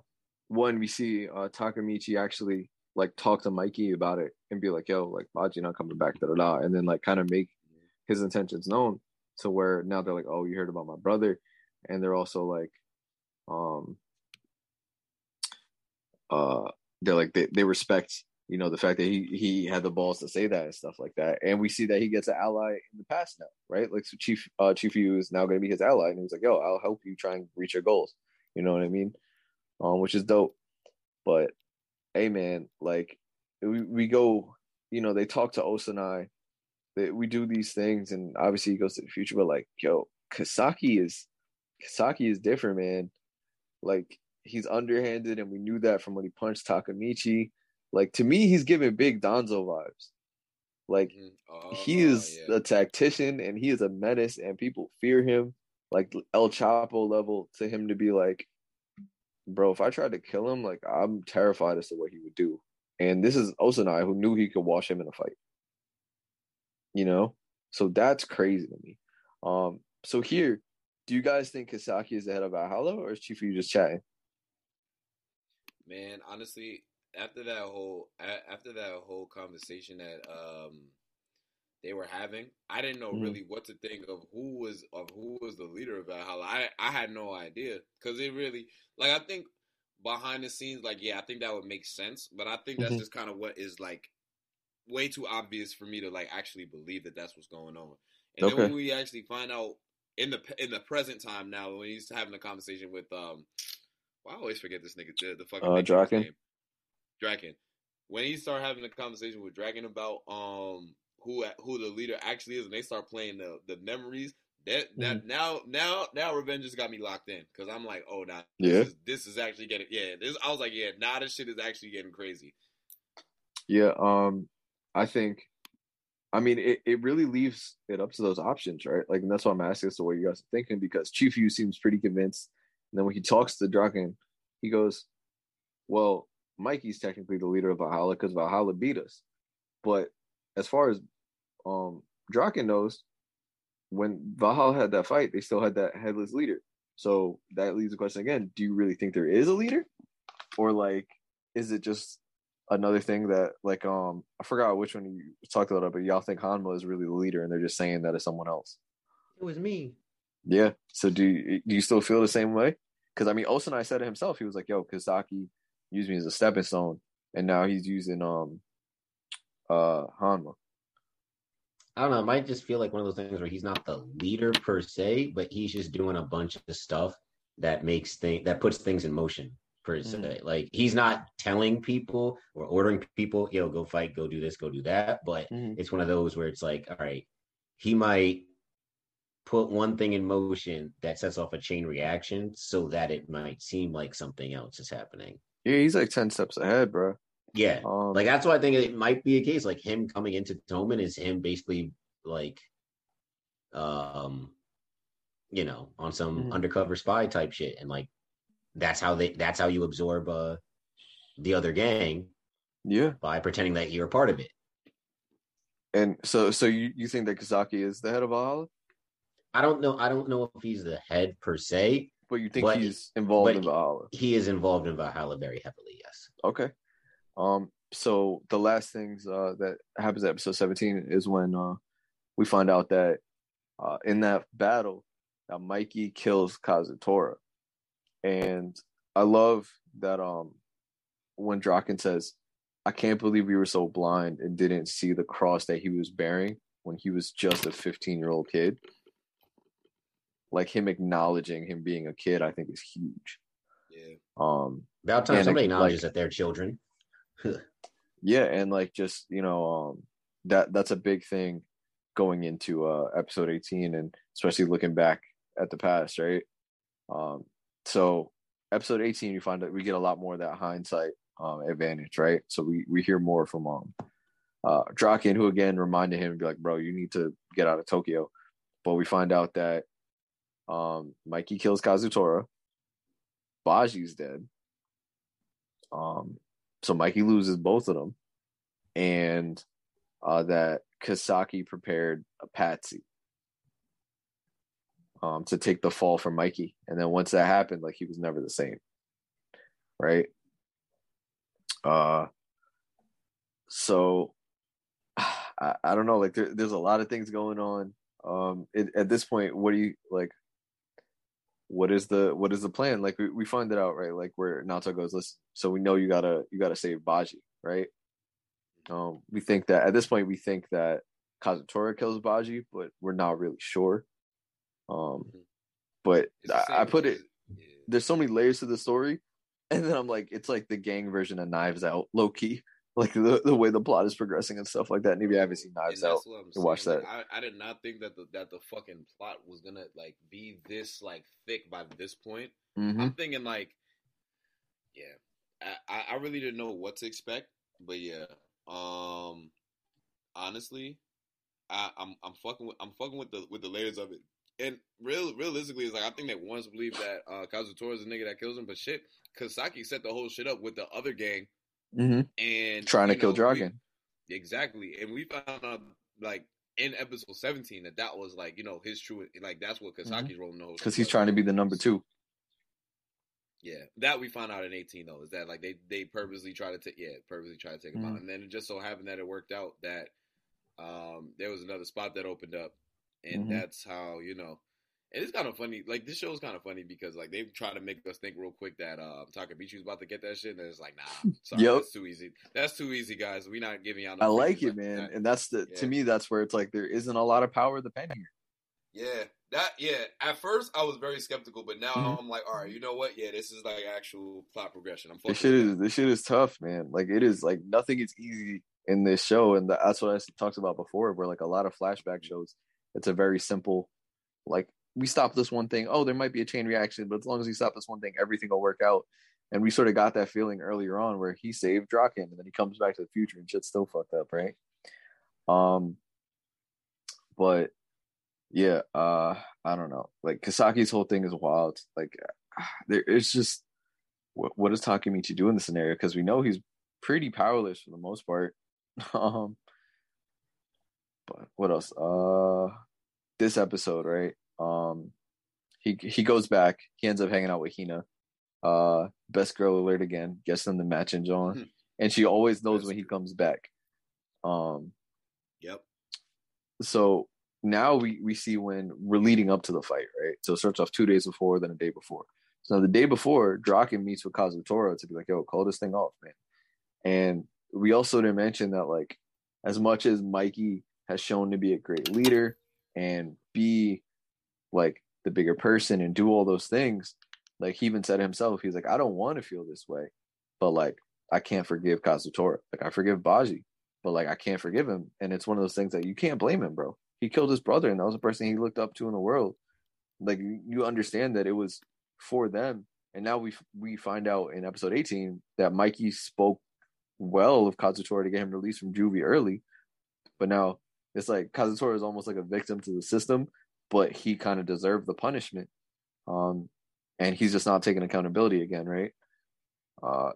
one we see uh Takamichi actually like talk to Mikey about it and be like, "Yo, like Baji not coming back," da da da, and then like kind of make his intentions known to where now they're like, "Oh, you heard about my brother," and they're also like, um, uh, they're like they they respect you know the fact that he he had the balls to say that and stuff like that, and we see that he gets an ally in the past now, right? Like so, Chief uh Chifuyu is now going to be his ally, and he's like, "Yo, I'll help you try and reach your goals," you know what I mean? Um, which is dope, but hey, man, like we we go, you know, they talk to Osanai, they, we do these things, and obviously he goes to the future, but like, yo, Kasaki is Kasaki is different, man. Like he's underhanded, and we knew that from when he punched Takamichi. Like to me, he's giving big Danzo vibes. Like Mhm. Oh, he is yeah. a tactician and he is a menace and people fear him like El Chapo level to him to be like, bro, if I tried to kill him, like I'm terrified as to what he would do. And this is Osanai who knew he could wash him in a fight. You know? So that's crazy to me. Um, so here, do you guys think Kasaki is the head of Valhalla or is Chifuyu just chatting? man. Honestly, after that whole after that whole conversation that um they were having, I didn't know Mhm. really what to think of who was of who was the leader of Valhalla. I I had no idea because it really like I think behind the scenes, like yeah, I think that would make sense, but I think that's Mhm. just kind of what is like way too obvious for me to like actually believe that that's what's going on. And then when we actually find out in the in the present time now, when he's having a conversation with um, well, I always forget this nigga the, the fucking Uh, Draken? Name. Draken. When he start having a conversation with Draken about um who who the leader actually is, and they start playing the the memories. That that Mm-hmm. now now now revenge has got me locked in because I'm like, oh, now Yeah. this is, this is actually getting yeah. This I was like, yeah, now this shit is actually getting crazy. Yeah, um, I think, I mean, it, it really leaves it up to those options, right? Like, and that's why I'm asking as to what you guys are thinking because Chifuyu seems pretty convinced. And then when he talks to Draken, he goes, Well, Mikey's technically the leader of Valhalla because Valhalla beat us. But as far as um Draken knows, when Valhalla had that fight, they still had that headless leader. So that leaves the question again: Do you really think there is a leader, or like is it just another thing that like um I forgot which one you talked about but y'all think Hanma is really the leader and they're just saying that it's someone else. It was me. Yeah. So do you, do you still feel the same way? Because I mean, Osanai said it himself. He was like, "Yo, Kisaki used me as a stepping stone, and now he's using um uh Hanma." I don't know. It might just feel like one of those things where he's not the leader per se, but he's just doing a bunch of stuff that makes thing that puts things in motion per se. Mhm. Like he's not telling people or ordering people, yo, go fight, go do this, go do that. But Mhm. it's one of those where it's like, all right, he might put one thing in motion that sets off a chain reaction so that it might seem like something else is happening. Yeah, he's like ten steps ahead, bro. Yeah. Um, Like that's why I think it might be a case. Like him coming into Toman is him basically like um you know, on some Mhm. undercover spy type shit. And like that's how they that's how you absorb uh the other gang yeah, by pretending that you're a part of it. and so so you you think that Kazaki is the head of Valhalla, I don't know I don't know if he's the head per se. But you think But- he's involved in Valhalla? He is involved in Valhalla very heavily, yes. Okay. Um. So the last things uh, that happens at episode seventeen is when uh, we find out that uh, in that battle, that Mikey kills Kazutora, and I love that um when Draken says, "I can't believe we were so blind and didn't see the cross that he was bearing when he was just a fifteen year old kid." Like him acknowledging him being a kid, I think is huge. Yeah. Um, About time somebody like- acknowledges that they're children. yeah and like just you know um that that's a big thing going into uh episode 18 and especially looking back at the past right um so episode 18 you find that we get a lot more of that hindsight um advantage right so we we hear more from um uh Draken who again reminded him be like bro you need to get out of Tokyo but we find out that um Mikey kills Kazutora Baji's dead um so Mikey loses both of them, and uh, that Kasaki prepared a patsy um, to take the fall for Mikey, and then once that happened, like he was never the same, right? Uh, so I, I don't know, like there, there's a lot of things going on. Um, it, at this point, what do you like? What is the what is the plan? Like we, we find it out, right? Like where Naoto goes, listen, so we know you gotta you gotta save Baji, right? Um, we think that at this point we think that Kazutora kills Baji, but we're not really sure. Um, but I, I put it. yeah. There's so many layers to the story, and then I'm like, it's like the gang version of Knives Out, low key, like the the way the plot is progressing and stuff like that. Maybe I haven't seen Knives And Out. I'm watch that. like, I, I did not think that the that the fucking plot was gonna like be this like thick by this point. hmm I'm thinking like, yeah, I, I I really didn't know what to expect, but yeah, um, honestly, I, I'm I'm fucking with I'm fucking with the with the layers of it. And real realistically, it's like I think they once believed that uh, Kazutora is the nigga that kills him, but shit, Kasaki set the whole shit up with the other gang hmm and Trying to you kill know, we- Dragon. Exactly, and we found out like in episode seventeen that that was like you know his true like that's what Kasaki's role knows because he's trying to be the number two. Yeah, that we found out in eighteen though is that like they they purposely try to take yeah purposely try to take him Mhm. out, and then it just so happened that it worked out that um there was another spot that opened up, and Mhm. that's how you know. And it's kind of funny. Like this show is kind of funny because like they try to make us think real quick that uh Takabichi's about to get that shit, and it's like nah, sorry, Yep. that's too easy. That's too easy, guys. We're not giving y'all. I like it, man, that. and that's the Yeah. to me that's where it's like there isn't a lot of power of the pen here. Yeah, that yeah. At first, I was very skeptical, but now Mhm. I'm like, all right, you know what? Yeah, this is like actual plot progression. I'm This shit is this shit is tough, man. Like it is like nothing is easy in this show, and that's what I talked about before. Where like a lot of flashback shows, it's a very simple, like we stop this one thing. Oh, there might be a chain reaction, but as long as we stop this one thing, everything will work out. And we sort of got that feeling earlier on where he saved Draken, and then he comes back to the future and shit's still fucked up, right? Um, but yeah, uh, I don't know. Like Kasaki's whole thing is wild. Like there, it's just what, what does Takemichi do in the scenario? Because we know he's pretty powerless for the most part. um, but what else? Uh, this episode, right? Um, he he goes back. He ends up hanging out with Hina. uh, best girl alert again. Gets them the match and John, Hmm. and she always knows Best when he comes back. Um, Yep. so now we we see when we're leading up to the fight, right? So it starts off two days before, then a day before. So the day before, Draken meets with Kazutora to be like, "Yo, call this thing off, man." And we also didn't mention that, like, as much as Mikey has shown to be a great leader and be like the bigger person and do all those things, like he even said himself, he's like, "I don't want to feel this way, but like I can't forgive Kazutora. Like I forgive Baji, but like I can't forgive him." And it's one of those things that you can't blame him, bro. He killed his brother, and that was the person he looked up to in the world. Like you understand that it was for them, and now we we find out in episode eighteen that Mikey spoke well of Kazutora to get him released from juvie early, but now it's like Kazutora is almost like a victim to the system, but he kind of deserved the punishment, um, and he's just not taking accountability again, right? Uh,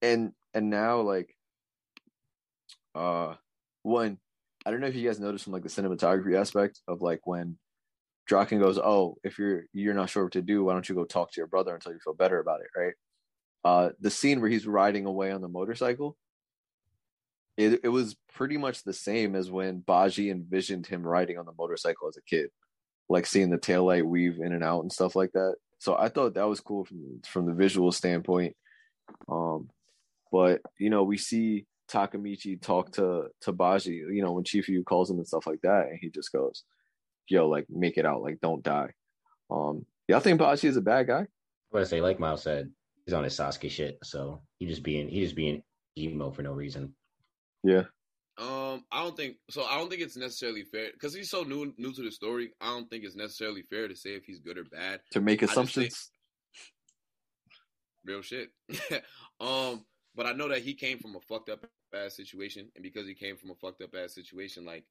and and now like, uh, one, I don't know if you guys noticed from like the cinematography aspect of like when Draken goes, "Oh, if you're you're not sure what to do, why don't you go talk to your brother until you feel better about it?" Right? Uh, the scene where he's riding away on the motorcycle, it it was pretty much the same as when Baji envisioned him riding on the motorcycle as a kid, like seeing the taillight weave in and out and stuff like that. So I thought that was cool from from the visual standpoint. Um, but you know, we see Takamichi talk to to Baji, you know, when Chifu calls him and stuff like that, and he just goes, "Yo, like make it out, like don't die." Um, y'all think Baji is a bad guy? Gonna say, like Miles said, he's on his Sasuke shit, so he just being he just being emo for no reason. Yeah, Um, I don't think so. I don't think it's necessarily fair because he's so new new to the story. I don't think it's necessarily fair to say if he's good or bad. to make assumptions. Real shit. um, but I know that he came from a fucked up ass situation, and because he came from a fucked up ass situation, like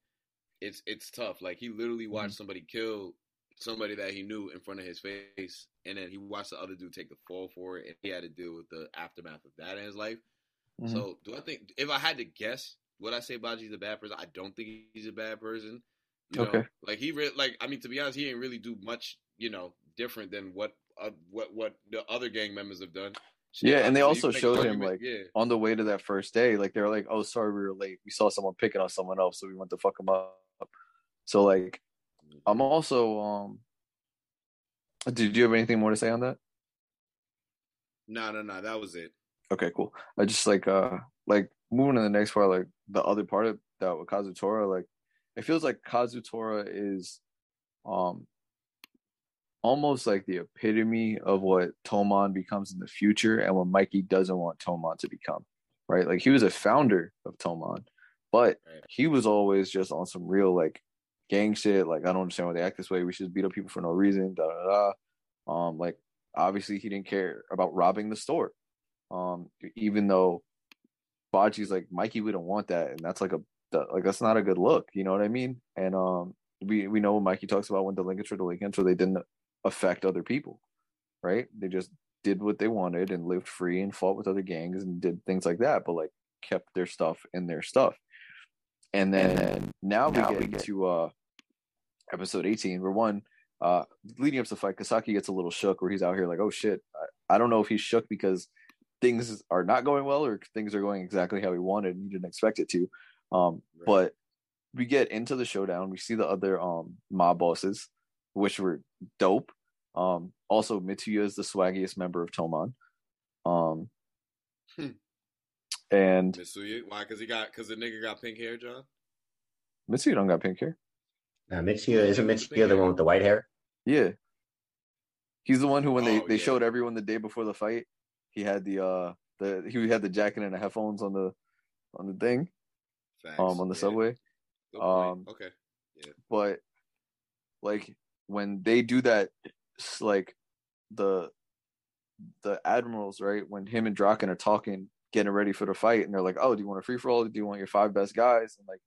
it's it's tough. Like he literally Mm-hmm. watched somebody kill somebody that he knew in front of his face, and then he watched the other dude take the fall for it, and he had to deal with the aftermath of that in his life. Mhm. So, do I think if I had to guess, would I say Baji's a bad person? I don't think he's a bad person. You know, Okay. like he re- like I mean to be honest, he didn't really do much, you know, different than what uh, what what the other gang members have done. Yeah, and they also showed him, like, yeah, on the way to that first day, like they were like, "Oh, sorry, we were late. We saw someone picking on someone else, so we went to fuck them up." So like, I'm also um. Did you have anything more to say on that? no, no, no, that was it. Okay, cool. I just like uh like moving to the next part, like the other part of that with Kazutora, like it feels like Kazutora is um almost like the epitome of what Tomon becomes in the future and what Mikey doesn't want Tomon to become. Right? Like he was a founder of Tomon, but he was always just on some real like gang shit. Like I don't understand why they act this way. We should just beat up people for no reason. Da da da. Um, like obviously he didn't care about robbing the store. Um, even though Baji's like Mikey, we don't want that, and that's like a like that's not a good look. You know what I mean? And um, we we know what Mikey talks about when the delinquents were delinquents, so they didn't affect other people, right? They just did what they wanted and lived free and fought with other gangs and did things like that, but like kept their stuff in their stuff. And then now, now we we get get- to uh episode 18 where one uh leading up to the fight kasaki gets a little shook where he's out here like oh shit I, I don't know if he's shook because things are not going well or things are going exactly how we wanted and you didn't expect it to um Right. but we get into the showdown we see the other um mob bosses which were dope um also mitsuya is the swaggiest member of toman um Hmm. and Mitsuya, why? Because he got because the nigga got pink hair, John. mitsuya don't got pink hair Uh, Mitsuya isn't Mitsuya the one with the white hair? Yeah. He's the one who when they, Oh, they yeah. showed everyone the day before the fight, he had the uh the he had the jacket and the headphones on the on the thing, Facts. um on the Yeah, subway. um, okay. But like when they do that like the the admirals, right? When him and Draken are talking, getting ready for the fight, and they're like, Oh, do you want a free for all? Do you want your five best guys? And like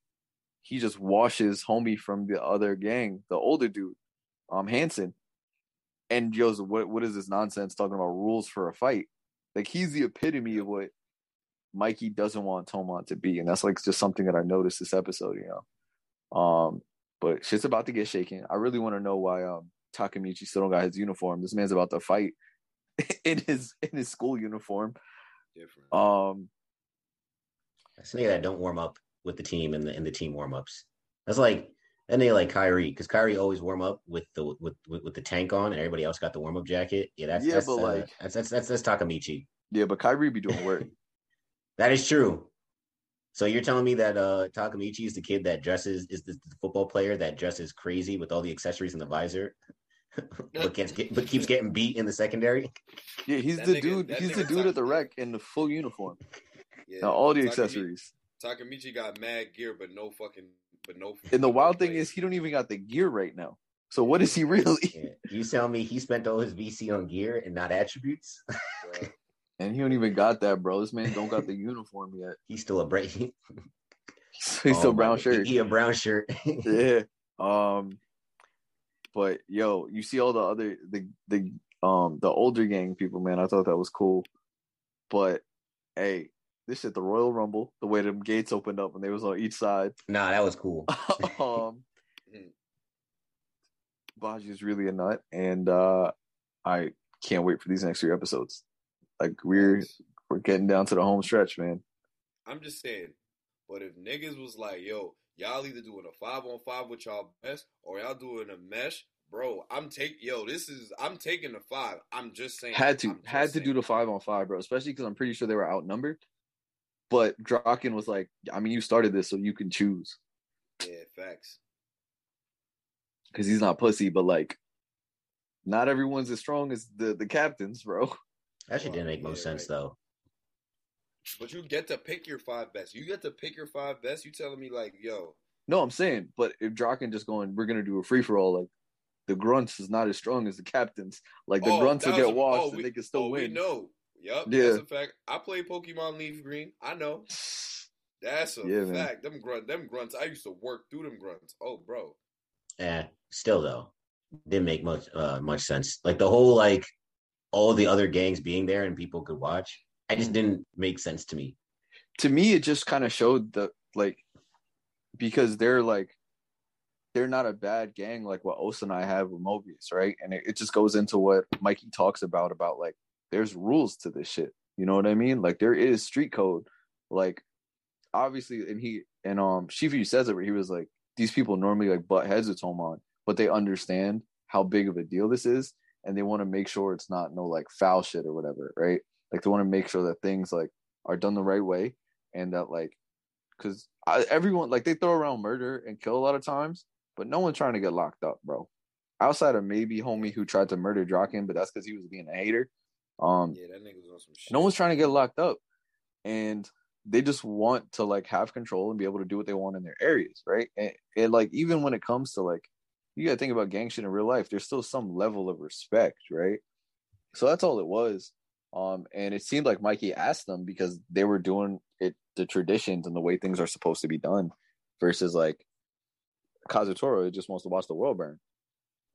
he just washes homie from the other gang, the older dude, um Hanson. And Joe's what what is this nonsense talking about rules for a fight? Like he's the epitome of what Mikey doesn't want Tomon to be, and that's like just something that I noticed this episode, you know. Um, but shit's about to get shaken. I really want to know why um Takamichi still don't got his uniform. This man's about to fight in his in his school uniform. Different. Um, That's a that don't warm up with the team and the in the team warm ups. That's like that they like Kyrie because Kyrie always warm up with the with, with with the tank on and everybody else got the warm up jacket. Yeah, that's Yeah, that's, but, uh, like- that's that's that's that's Takamichi. yeah, but Kyrie be doing work. That is true. So you're telling me that uh Takamichi is the kid that dresses is the, the football player that dresses crazy with all the accessories and the visor, but gets get, but keeps getting beat in the secondary. Yeah, he's That the nigga- dude. He's the nigga dude at the Takamichi. rec in the full uniform. Yeah. Now all the Takami- accessories. Takamichi got mad gear, but no fucking, but no. And the wild thing is, he don't even got the gear right now. So what is he really? Yeah. You tell me he spent all his VC on gear and not attributes? And he don't even got that, bro. This man don't got the uniform yet. He's still a break. He's Oh, still brown shirt. He a brown shirt. yeah. Um, but yo, you see all the other the the um the older gang people, man. I thought that was cool. But hey, this shit, the Royal Rumble, the way them gates opened up and they was on each side. nah, that was cool. um, Mhm. Baji is really a nut, and uh I can't wait for these next three episodes. Like we're we're getting down to the home stretch, man. I'm just saying. But if niggas was like, yo, y'all either doing a five on five with y'all best or y'all doing a mesh, bro, I'm take yo, this is I'm taking the five. I'm just saying. Had to I'm had to do the five on five, bro. Especially because I'm pretty sure they were outnumbered. But Draken was like, I mean, you started this, so you can choose Yeah, facts. because he's not pussy. But like, not everyone's as strong as the the captains, bro. That shit didn't make Yeah, most sense right. though. But you get to pick your five best. You get to pick your five best. You telling me like, yo, No, I'm saying, but if Draken just going, we're gonna do a free for all. Like, the grunts is not as strong as the captains. Like the oh, grunts will that get washed oh, and we- they can still oh, We win. know. Yep, Yeah. that's a fact. I play Pokemon Leaf Green. I know. That's a Yeah, man. fact. Them grunt, them grunts. I used to work through them grunts. Oh, bro. Eh, still though, didn't make much uh much sense. Like the whole like all the other gangs being there and people could watch. I just Mm. didn't make sense to me. to me it just kind of showed the like because they're like they're not a bad gang like what Osanai have with Mobius, right? And it, it just goes into what Mikey talks about about like there's rules to this shit. You know what I mean? Like there is street code. Like obviously and he and um Chifuyu says it where he was like these people normally like butt heads with Toman, but they understand how big of a deal this is and they want to make sure it's not no like foul shit or whatever, right? Like they want to make sure that things like are done the right way and that like because everyone like they throw around murder and kill a lot of times but no one's trying to get locked up bro outside of maybe homie who tried to murder Draken, but that's because he was being a hater um Yeah, that nigga was on some shit. no one's trying to get locked up and they just want to like have control and be able to do what they want in their areas right? And, and like even when it comes to like you gotta think about gang shit in real life there's still some level of respect right? So that's all it was. Um and it seemed like mikey asked them because they were doing it the traditions and the way things are supposed to be done versus like Kazutora just wants to watch the world burn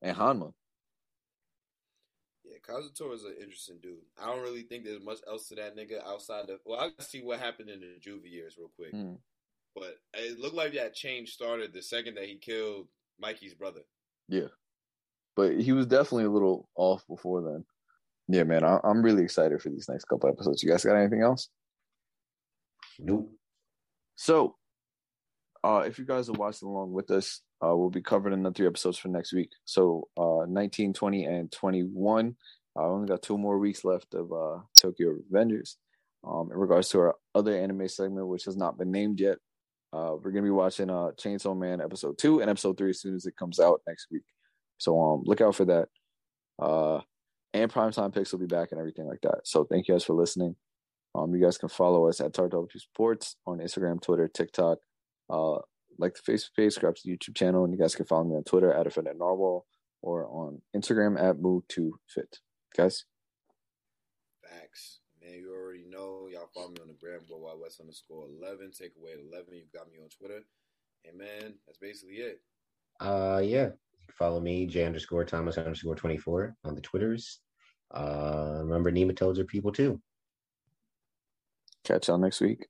and hanma Yeah, Kazutora is an interesting dude. I don't really think there's much else to that nigga outside of. Well, I'll see what happened in the juvie years real quick. Mm. But it looked like that change started the second that he killed Mikey's brother. Yeah. But he was definitely a little off before then. Yeah, man, I, I'm really excited for these next couple episodes. You guys got anything else? Nope. So, uh, if you guys are watching along with us, uh, we'll be covering another three episodes for next week. So, uh, 19, 20, and 21. I only got two more weeks left of uh, Tokyo Revengers. Um, in regards to our other anime segment, which has not been named yet, uh, we're gonna be watching uh, Chainsaw Man episode two and episode three as soon as it comes out next week. So, um, look out for that. Uh, and primetime picks will be back and everything like that. So, thank you guys for listening. Um, you guys can follow us at TarW Sports on Instagram, Twitter, TikTok. Uh, like the Facebook page, subscribe to the YouTube channel, and you guys can follow me on Twitter at Offended Narwhal or on Instagram at Move2Fit. Guys, Facts. Man, you already know. Y'all follow me on the gram, go Wild West underscore 11. Take away 11. You got me on Twitter. And man, that's basically it. Uh, yeah. Follow me, J underscore Thomas underscore 24 on the Twitters. Uh, remember, nematodes are people too. catch y'all next week.